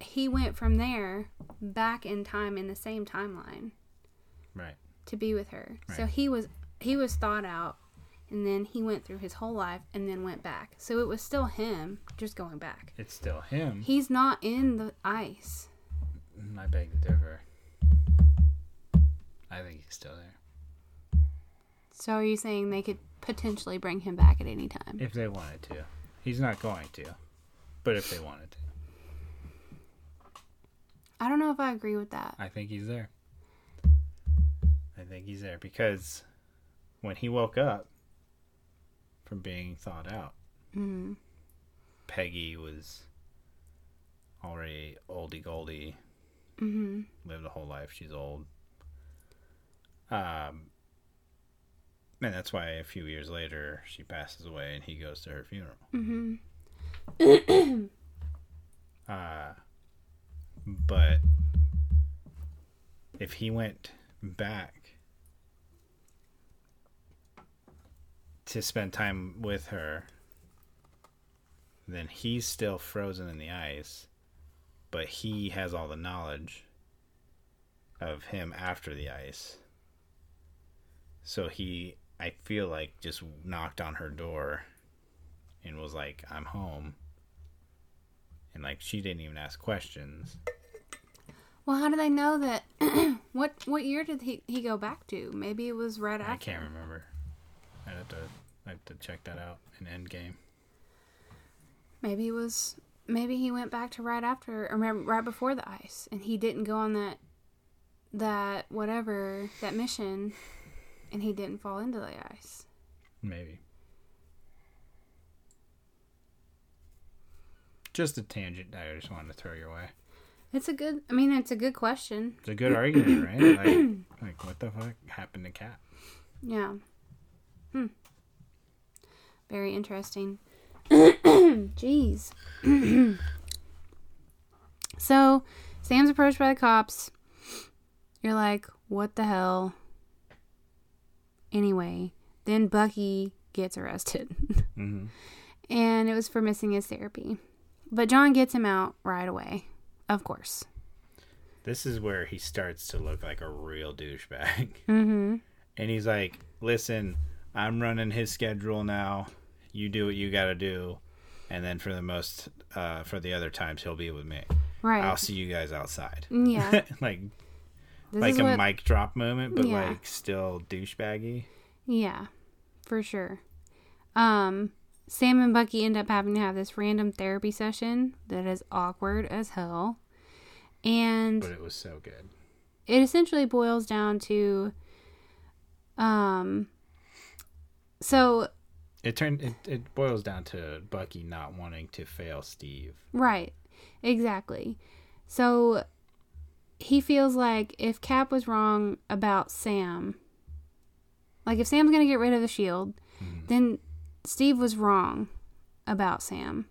he went from there back in time in the same timeline Right. to be with her. So he was he was thought out, and then he went through his whole life and then went back. So it was still him, just going back. It's still him. He's not in the ice. Mm, I beg to differ. I think he's still there. So are you saying they could potentially bring him back at any time? If they wanted to. He's not going to. But if they wanted to. I don't know if I agree with that. I think he's there. I think he's there because when he woke up from being thawed out, Mm. Peggy was already oldie goldie, hmm lived a whole life. She's old. Um, and that's why a few years later she passes away and he goes to her funeral. hmm Uh, but if he went back to spend time with her, then he's still frozen in the ice, but he has all the knowledge of him after the ice. So he, I feel like, just knocked on her door and was like, I'm home. And like, she didn't even ask questions. Well, how do they know that? what what year did he, he go back to? Maybe it was right after. I can't remember. I'd have to, I'd have to check that out in Endgame. Maybe it was. Maybe he went back to right after, or right before the ice, and he didn't go on that, that whatever that mission, and he didn't fall into the ice. Maybe. Just a tangent I just wanted to throw your way. It's a good. I mean, it's a good question. It's a good argument, right? Like, like what the fuck happened to Cap? Yeah. Hmm. Very interesting. Jeez. so, Sam's approached by the cops. You're like, what the hell? Anyway, then Bucky gets arrested. Mm-hmm. and it was for missing his therapy. But John gets him out right away. Of course. This is where he starts to look like a real douchebag. Mm-hmm. And he's like, listen, I'm running his schedule now. You do what you got to do. And then for the most, uh, for the other times, he'll be with me. Right. I'll see you guys outside. Yeah. like, This like a what- mic drop moment, but Yeah. like still douchebaggy. Yeah, for sure. Um, Sam and Bucky end up having to have this random therapy session that is awkward as hell. And But it was so good. it essentially boils down to um so It turned. It, it boils down to Bucky not wanting to fail Steve. right exactly so he feels like if cap was wrong about sam like if sam's gonna get rid of the shield then steve was wrong about sam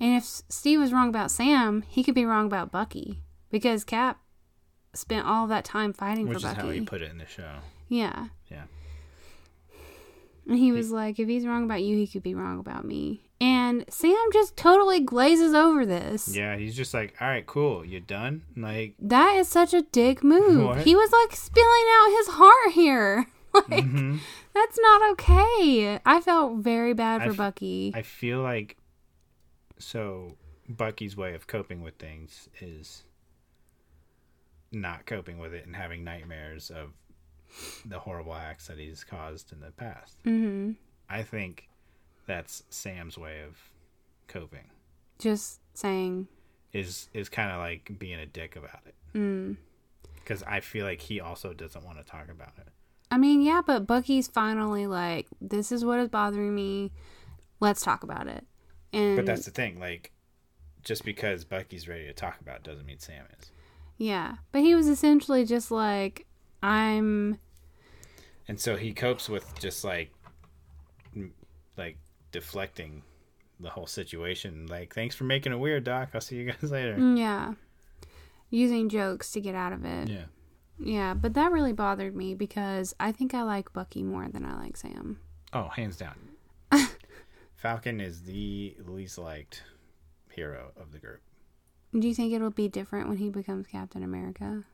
and if steve was wrong about sam he could be wrong about bucky because cap spent all that time fighting Which for is bucky how he put it in the show. yeah Yeah. And he was like, if he's wrong about you, he could be wrong about me. And Sam just totally glazes over this. Yeah, he's just like, all right, cool, you're done? Like, That is such a dick move. What? He was like spilling out his heart here. Like, mhm. that's not okay. I felt very bad I for f- Bucky. I feel like so Bucky's way of coping with things is not coping with it and having nightmares of the horrible acts that he's caused in the past. hmm I think that's Sam's way of coping. Just saying, Is is kind of like being a dick about it mm. because I feel like he also doesn't want to talk about it. I mean, yeah, but Bucky's finally like, this is what is bothering me. Let's talk about it. And But that's the thing, like just because Bucky's ready to talk about it doesn't mean Sam is. yeah, but he was essentially just like, I'm and so he copes with just like like deflecting the whole situation like thanks for making it weird doc i'll see you guys later Mm, Yeah. Using jokes to get out of it. yeah Yeah, but that really bothered me because I think I like Bucky more than I like Sam. oh hands down falcon is the least liked hero of the group Do you think it'll be different when he becomes Captain America?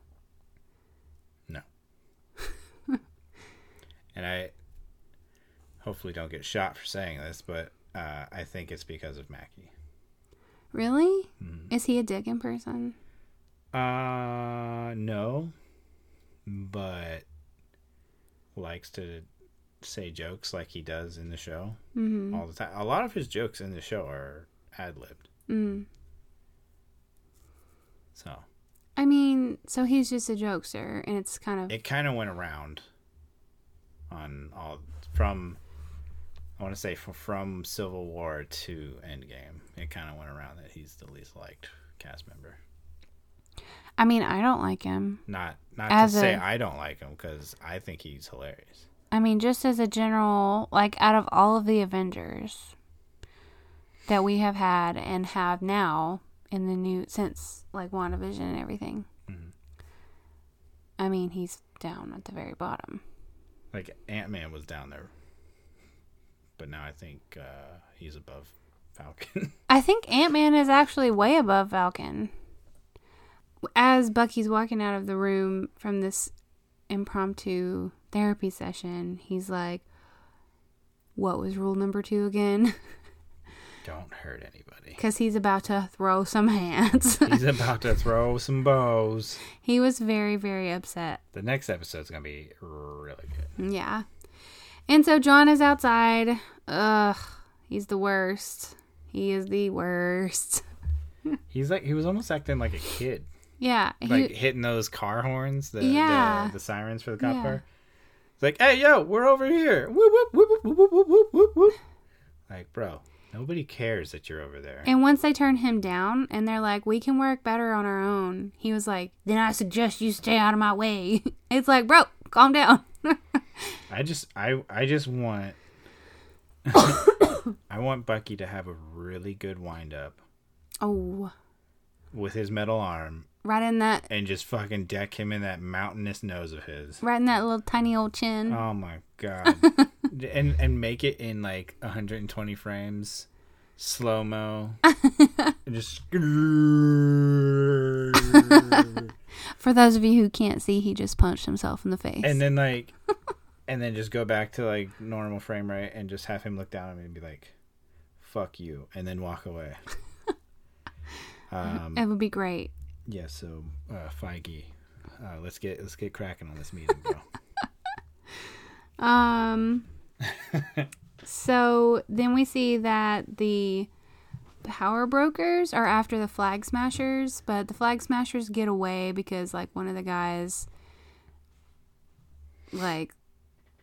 No. and i hopefully don't get shot for saying this but uh, i think it's because of mackie Really? Mhm. Is he a dick in person? uh no but likes to say jokes like he does in the show Mm-hmm. all the time. A lot of his jokes in the show are ad libbed. Mm. So I mean, so he's just a jokester, and it's kind of it kind of went around on all from I want to say from, from Civil War to Endgame. It kind of went around that he's the least liked cast member. I mean, I don't like him. Not not As to say I don't like him because I think he's hilarious. I mean, just as a general, like out of all of the Avengers that we have had and have now in the new since like WandaVision and everything. Mhm. I mean, he's down at the very bottom. Like Ant Man was down there, but now I think uh, he's above Falcon. I think Ant Man is actually way above Falcon. As Bucky's walking out of the room from this impromptu therapy session, he's like, What was rule number two again? Don't hurt anybody. Because he's about to throw some hands. He's about to throw some bows. he was very, very upset. The next episode's gonna be really good. Yeah. And so John is outside. Ugh. He's the worst. He is the worst. He's like he was almost acting like a kid, yeah, he, like hitting those car horns, the yeah. the, the sirens for the cop yeah. car. It's like, hey, yo, we're over here. Whoop, whoop, whoop, like, bro, nobody cares that you're over there. And once they turn him down, and they're like, we can work better on our own. He was like, then I suggest you stay out of my way. it's like, bro, calm down. I just, I, I just want, I want Bucky to have a really good wind up. Oh. With his metal arm right in that, and just fucking deck him in that mountainous nose of his. right in that little tiny old chin. Oh my god. and and make it in like 120 frames slow mo. just For those of you who can't see, he just punched himself in the face. and then like and then just go back to like normal frame rate and just have him look down at me and be like fuck you and then walk away. um it would be great. Yeah, so uh Feige uh, let's get let's get cracking on this meeting, bro. Um. so then we see that the power brokers are after the flag smashers, but the flag smashers get away because like one of the guys like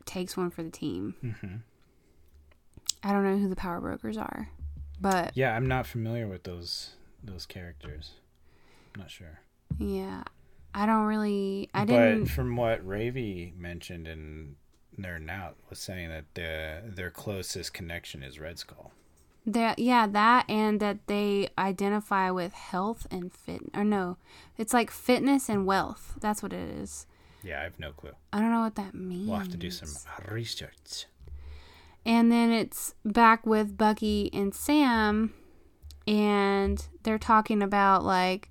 takes one for the team. hmm I don't know who the power brokers are, but Yeah, I'm not familiar with those those characters. I'm not sure. yeah, I don't really. I didn't. from what Ravi mentioned in Nerd Out was saying that the, their closest connection is Red Skull. That yeah, that and that they identify with health and fit. Or no, it's like fitness and wealth. That's what it is. Yeah, I have no clue. I don't know what that means. We'll have to do some research. And then it's back with Bucky and Sam, and they're talking about like,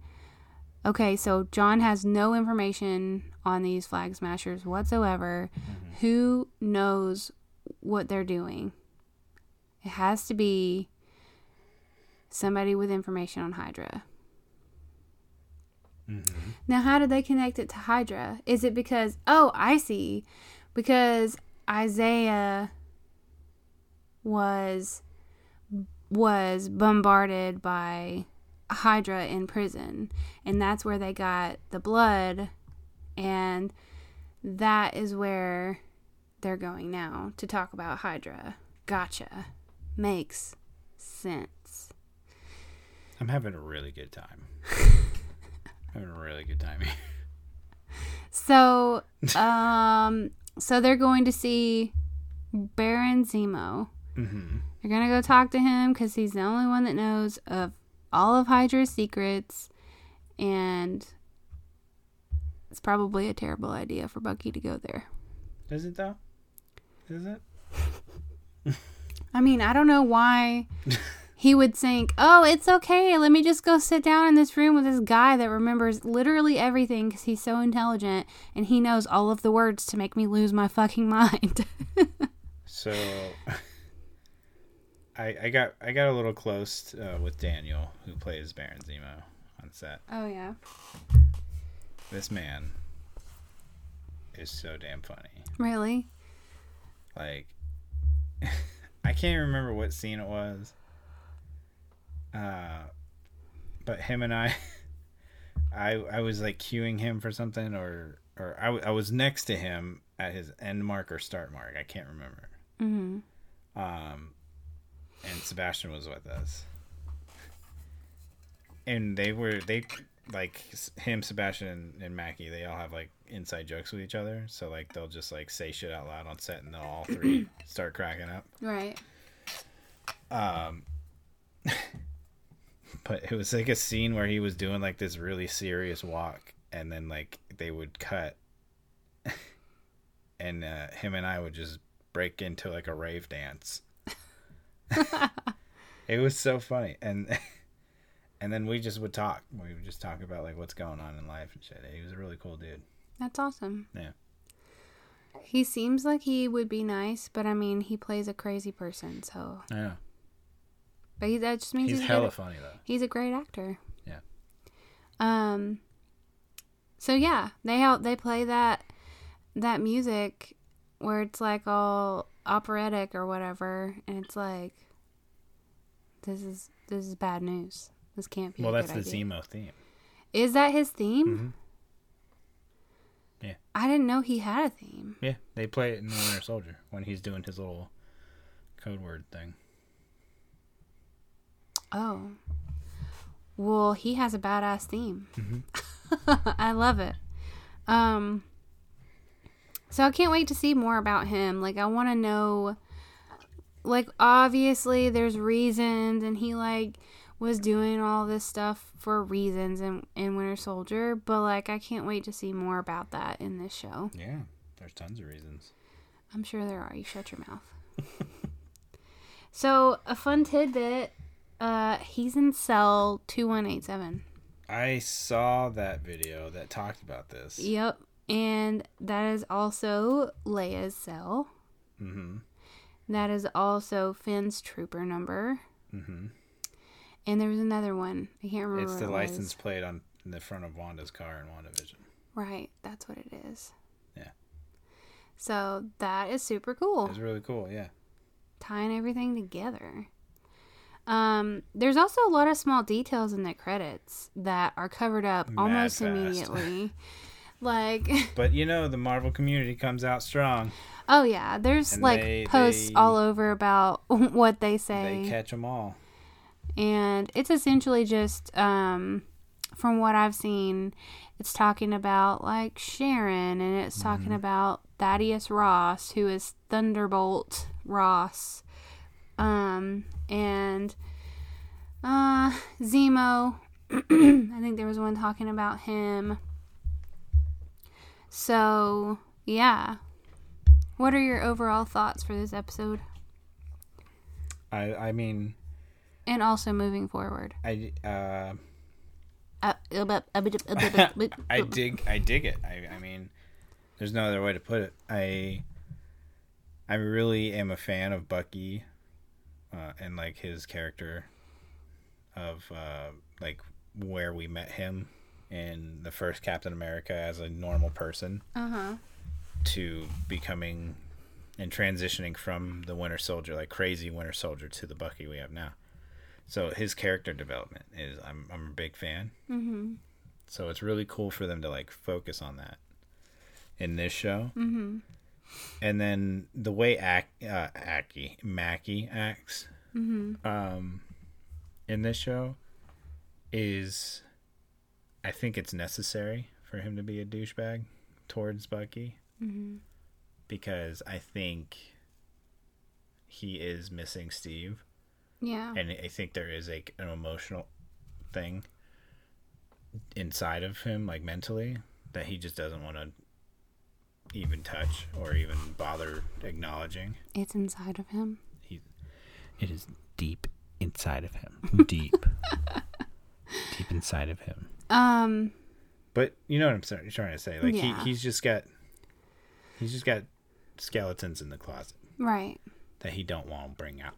okay, so John has no information on these flag smashers whatsoever. Who knows what they're doing? It has to be somebody with information on Hydra. Mm-hmm. Now, how did they connect it to Hydra? Is it because, oh, I see, because Isaiah was was bombarded by Hydra in prison, and that's where they got the blood, and that is where they're going now to talk about Hydra. Gotcha. Makes sense. I'm having a really good time. having a really good time. here. So, um, so they're going to see Baron Zemo. mm-hmm. They're gonna go talk to him because he's the only one that knows of all of Hydra's secrets, and it's probably a terrible idea for Bucky to go there. Is it though? Is it? I mean, I don't know why he would think, "Oh, it's okay. Let me just go sit down in this room with this guy that remembers literally everything because he's so intelligent and he knows all of the words to make me lose my fucking mind." So I I got I got a little close uh, with Daniel who plays Baron Zemo on set. oh yeah, This man is so damn funny. really? Like I can't remember what scene it was. Uh but him and I I I was like cueing him for something or or I, w- I was next to him at his end mark or start mark. I can't remember. Mm-hmm. um, and Sebastian was with us, and they were they like him, Sebastian, and Mackie. They all have like inside jokes with each other, so like they'll just like say shit out loud on set, and they'll all three start cracking up. Right. Um, but it was like a scene where he was doing like this really serious walk, and then like they would cut, and uh, him and I would just break into like a rave dance. it was so funny, and and then we just would talk. We would just talk about like what's going on in life and shit. He was a really cool dude. That's awesome. Yeah. He seems like he would be nice, but I mean, he plays a crazy person, so. Yeah. But he, that just means He's he's, hella good. funny though. He's a great actor. Yeah. Um. So yeah, they help. They play that that music where it's like all operatic or whatever, and it's like, this is this is bad news. This can't be. Well, that's the idea. Zemo theme. Is that his theme? Mhm. Yeah. I didn't know he had a theme. Yeah, they play it in the Winter Soldier when he's doing his little code word thing. Oh. Well, he has a badass theme. Mhm. I love it. Um so I can't wait to see more about him. Like I want to know like obviously there's reasons and he like was doing all this stuff for reasons in in Winter Soldier, but like I can't wait to see more about that in this show. Yeah, there's tons of reasons. I'm sure there are. You shut your mouth. so, a fun tidbit uh, he's in cell 2187. I saw that video that talked about this. Yep. And that is also Leia's cell. Mm-hmm. That is also Finn's trooper number. Mm-hmm. And there was another one. I can't remember. It's the it license plate on the front of Wanda's car in WandaVision. Right. That's what it is. Yeah. So, that is super cool. It was really cool, yeah. tying everything together. Um, there's also a lot of small details in the credits that are covered up Mad almost fast. immediately. Like, But you know, the Marvel community comes out strong. oh yeah, there's And like they- posts they- all over about what they say, They catch them all. and it's essentially just, um, from what I've seen, it's talking about like Sharon, and it's talking Mm-hmm. about Thaddeus Ross, who is Thunderbolt Ross, um, and uh, Zemo. I think there was one talking about him. So yeah, what are your overall thoughts for this episode, I I mean, and also moving forward? I uh, Uh, I I dig I dig it. I I mean, there's no other way to put it. I I really am a fan of Bucky, uh, and like his character, of uh, like where we met him in the first Captain America as a normal person Uh huh. to becoming and transitioning from the Winter Soldier, like crazy Winter Soldier, to the Bucky we have now. So his character development is I'm I'm a big fan. Mhm. So it's really cool for them to like focus on that in this show. Mhm. And then the way Ak, uh, Aki Mackie acts Mhm. um, in this show is, I think it's necessary for him to be a douchebag towards Bucky Mhm. because I think he is missing Steve, Yeah. and I think there is a an emotional thing inside of him, like mentally, that he just doesn't want to even touch or even bother acknowledging. It's inside of him. He, It is deep inside of him. Deep. deep inside of him. Um. But you know what I'm trying to say. Like Yeah. he, he's just got he's just got skeletons in the closet Right. that he don't want to bring out.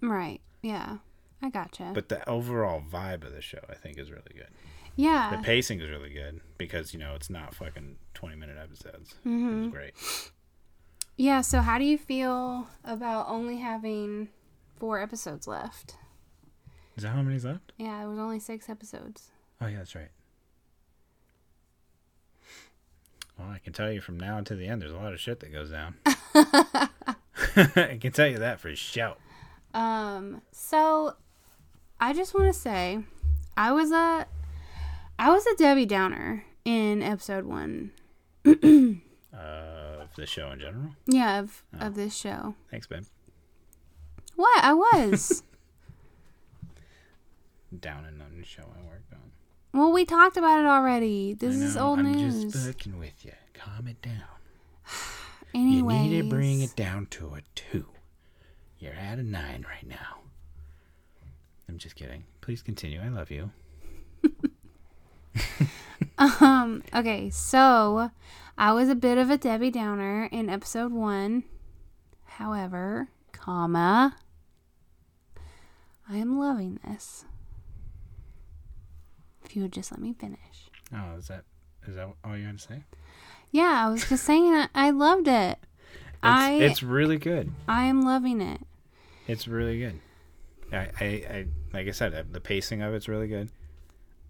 Right. Yeah. I gotcha. But the overall vibe of the show I think is really good. Yeah, the pacing is really good because, you know, it's not fucking 20 minute episodes. Mhm. It's great. Yeah. So, how do you feel about only having four episodes left? Is that how many's left? Yeah, there was only six episodes. Oh yeah, that's right. Well, I can tell you from now until the end, there's a lot of shit that goes down. I can tell you that for sure. Um. So, I just want to say, I was a, I was a Debbie Downer in episode one. Uh, for the show in general. Yeah, of Oh. of this show. Thanks, babe. What I was. Down and on the show I worked on. Well, we talked about it already. This I is know, old I'm news. just fucking with you. Calm it down. Anyways, You need to bring it down to a two. You're at a nine right now. I'm just kidding. Please continue. I love you. Um, okay, so I was a bit of a Debbie Downer in episode one. However, comma, I am loving this. If you would just let me finish. Oh, is that is that all you had to say? Yeah, I was just saying that I loved it. It's, I it's really good. I am loving it. It's really good. I, I, I like I said, uh, the pacing of it's really good.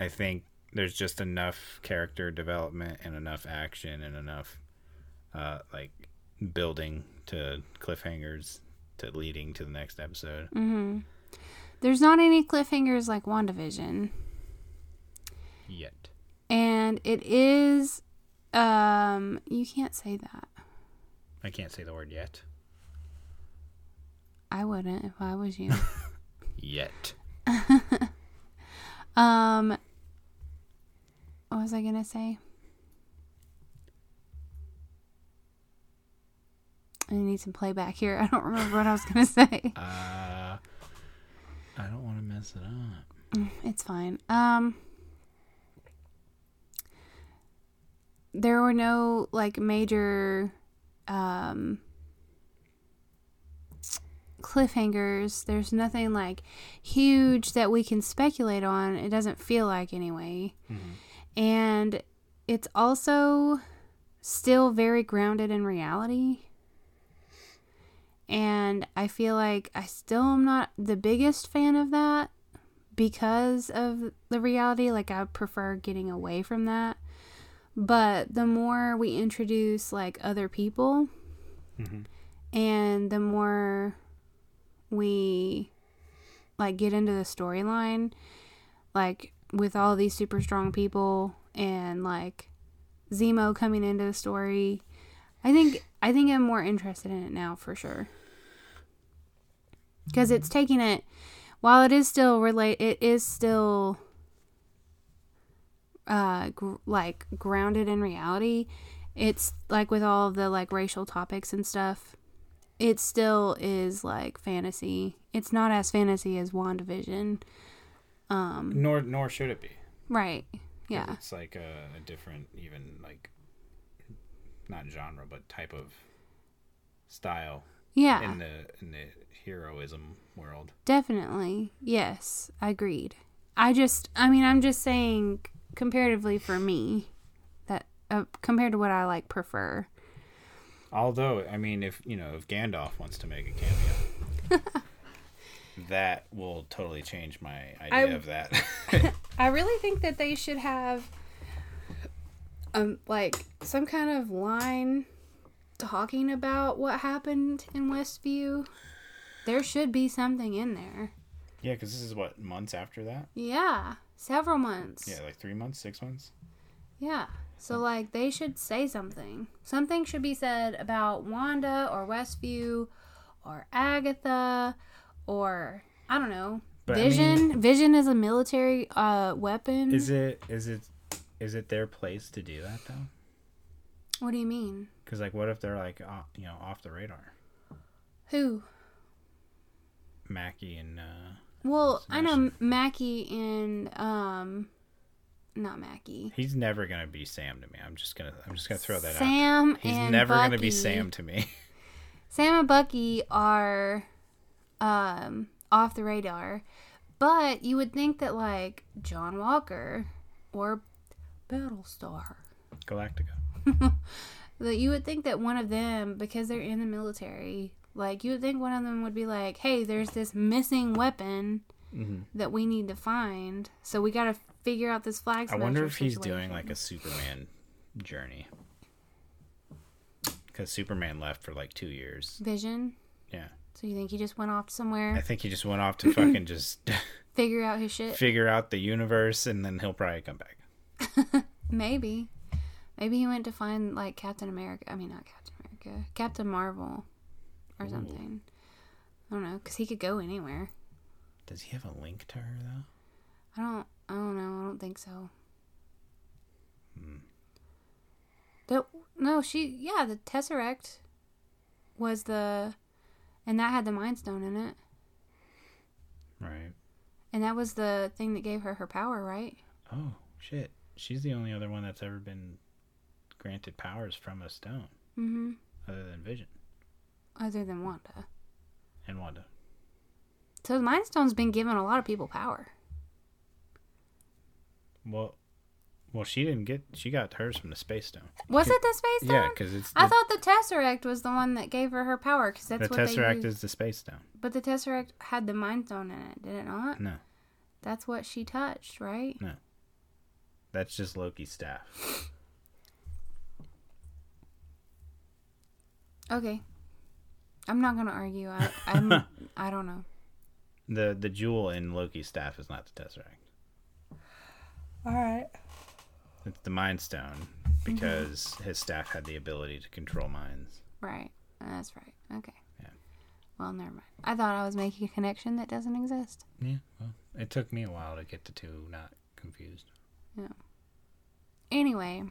I think there's just enough character development and enough action and enough uh like building to cliffhangers to leading to the next episode. hmm There's not any cliffhangers like WandaVision. Yet. And it is um you can't say that. I can't say the word yet. I wouldn't if I was you. Yet. um what was I gonna say? I need some playback here. I don't remember what I was gonna say. Uh I don't want to mess it up. It's fine. Um there were no like major um cliffhangers. There's nothing like huge that we can speculate on. It doesn't feel like anyway. And it's also still very grounded in reality. And I feel like I still am not the biggest fan of that because of the reality. Like, I prefer getting away from that. But the more we introduce, like, other people, Mhm. and the more we, like, get into the storyline, like, with all these super strong people and, like, Zemo coming into the story, I think I think I'm more interested in it now for sure. Because it's taking it, while it is still relate, it is still uh gr- like grounded in reality. It's like with all of the like racial topics and stuff. It still is like fantasy. It's not as fantasy as WandaVision. Um, Nor nor should it be. right Yeah. It's like a, a different even like not genre but type of style Yeah. in the in the heroism world. Definitely. Yes, I agreed. I just, I mean, I'm just saying comparatively for me that uh, compared to what I like prefer. Although, I mean, if you know, if Gandalf wants to make a cameo, that will totally change my idea I- of that. I really think that they should have um like some kind of line talking about what happened in Westview. There should be something in there. Yeah, because this is what months after that. Yeah, several months. Yeah, like three months, six months. Yeah. So like they should say something. Something should be said about Wanda or Westview or Agatha or I don't know. But, I Vision. Vision is a military uh weapon. Is it is it is it their place to do that though? what do you mean? Because like, what if they're like, uh, you know, off the radar? Who? Mackie and uh, Well, I know Smash. Mackie and um not Mackie. he's never gonna be Sam to me. I'm just gonna I'm just gonna throw that out. Sam He's and never Bucky. gonna be Sam to me. Sam and Bucky are um off the radar. But you would think that like John Walker or Battlestar Galactica. that you would think that one of them because they're in the military like you would think one of them would be like hey there's this missing weapon Mm-hmm. that we need to find so we got to figure out this flag I wonder if he's situation." doing like a Superman journey. Because Superman left for like two years. vision Yeah. so you think he just went off somewhere I think he just went off to fucking just figure out his shit figure out the universe and then he'll probably come back. maybe maybe he went to find like captain america i mean not captain america captain marvel or something i don't know because he could go anywhere Does he have a link to her though? I don't. I don't know. I don't think so. Hmm. The, no, she. Yeah, the tesseract was the, and that had the mind stone in it, Right. and that was the thing that gave her her power, right? Oh shit. she's the only other one that's ever been granted powers from a stone, Mm-hmm. other than Vision Other than Wanda. and Wanda. So the Mind Stone's been giving a lot of people power. Well, well, she didn't get. She got hers from the Space Stone. Was it the Space Stone? Yeah, because it's I thought the Tesseract was the one that gave her her power because that's the what. The Tesseract is the Space Stone. But the Tesseract had the Mind Stone in it, did it not? No, That's what she touched, right? No. That's just Loki's staff. Okay. I'm not gonna argue. I, I'm. I don't know. The the jewel in Loki's staff is not the Tesseract. All right. It's the Mind Stone because his staff had the ability to control minds. Right. That's right. Okay. Yeah. Well, never mind. I thought I was making a connection that doesn't exist. Yeah, well, it took me a while to get the two not confused. Yeah. Anyway,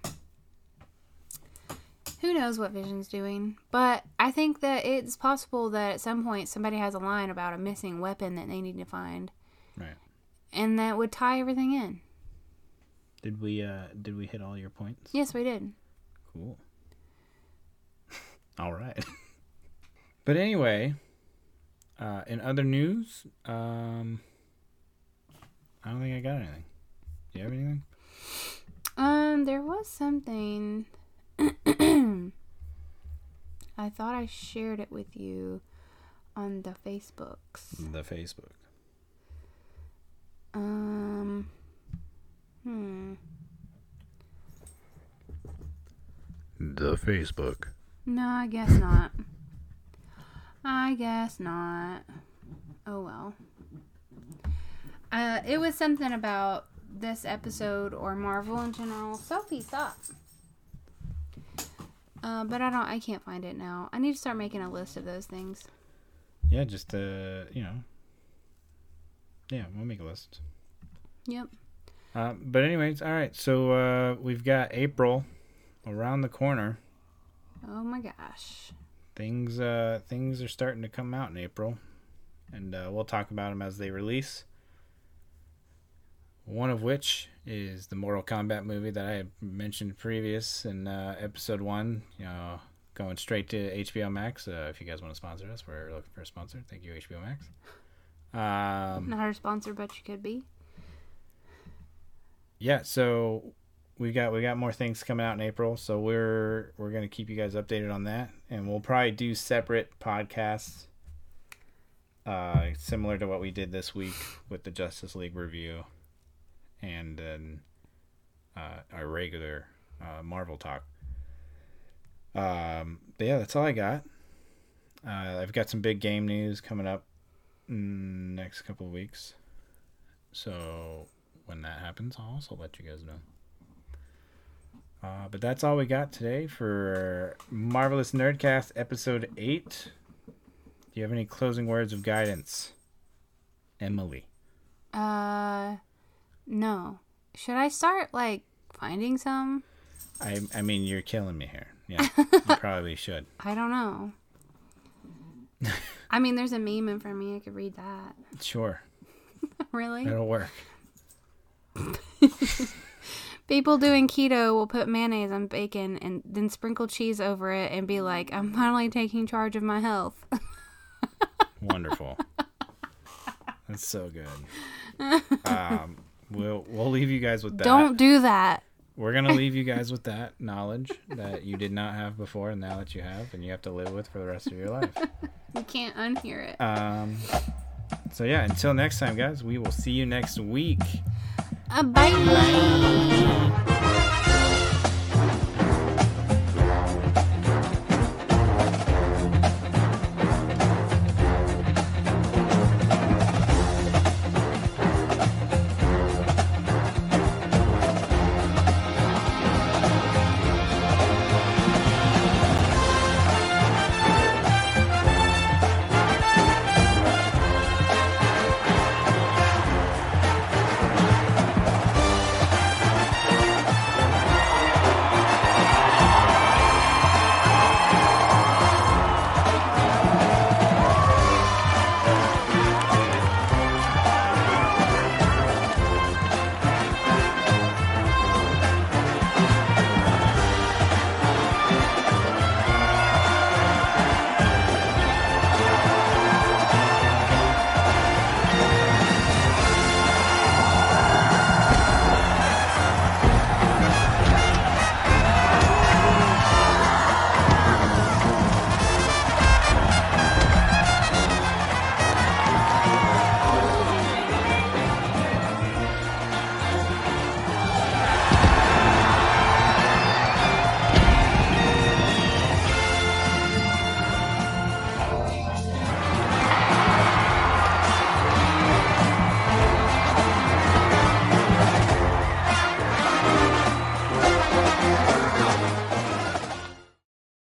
who knows what Vision's doing? But I think that it's possible that at some point somebody has a line about a missing weapon that they need to find, Right. and that would tie everything in. Did we uh did we hit all your points? Yes, we did. Cool. all right. but anyway, uh in other news, um I don't think I got anything. Do you have anything? Um, there was something. I thought I shared it with you on the Facebooks. The Facebook. Um, hmm. The Facebook. No, I guess not. I guess not. Oh well. Uh, it was something about this episode or Marvel in general. Sophie, stop. Uh, but I don't. I can't find it now. I need to start making a list of those things. Yeah, just uh, you know. Yeah, we'll make a list. Yep. Uh, but anyways, all right. So uh, we've got April around the corner. Oh my gosh. Things uh, things are starting to come out in April, and uh, we'll talk about them as they release. One of which is the Mortal Kombat movie that I mentioned previous in uh, episode one. You know, going straight to HBO Max. Uh, if you guys want to sponsor us, we're looking for a sponsor. Thank you, HBO Max. Um, Not our sponsor, but you could be. yeah so we got we got more things coming out in april so we're we're gonna keep you guys updated on that and we'll probably do separate podcasts uh similar to what we did this week with the justice league review and then uh our regular uh marvel talk um but yeah that's all i got uh i've got some big game news coming up next couple of weeks so when that happens, I'll also let you guys know. Uh, but that's all we got today for Marvelous Nerdcast episode 8. Do you have any closing words of guidance? Emily. Uh, no. Should I start like finding some? I I mean you're killing me here. Yeah. you probably should. I don't know. I mean, there's a meme in front of me. I could read that. Sure. really? It'll work. People doing keto will put mayonnaise on bacon and then sprinkle cheese over it and be like, "I'm finally taking charge of my health." Wonderful. That's so good. Um we'll we'll leave you guys with that. Don't do that. We're gonna leave you guys with that knowledge that you did not have before, and now that you have, and you have to live with for the rest of your life. You can't unhear it. Um, so yeah, until next time, guys, we will see you next week. Uh, bye.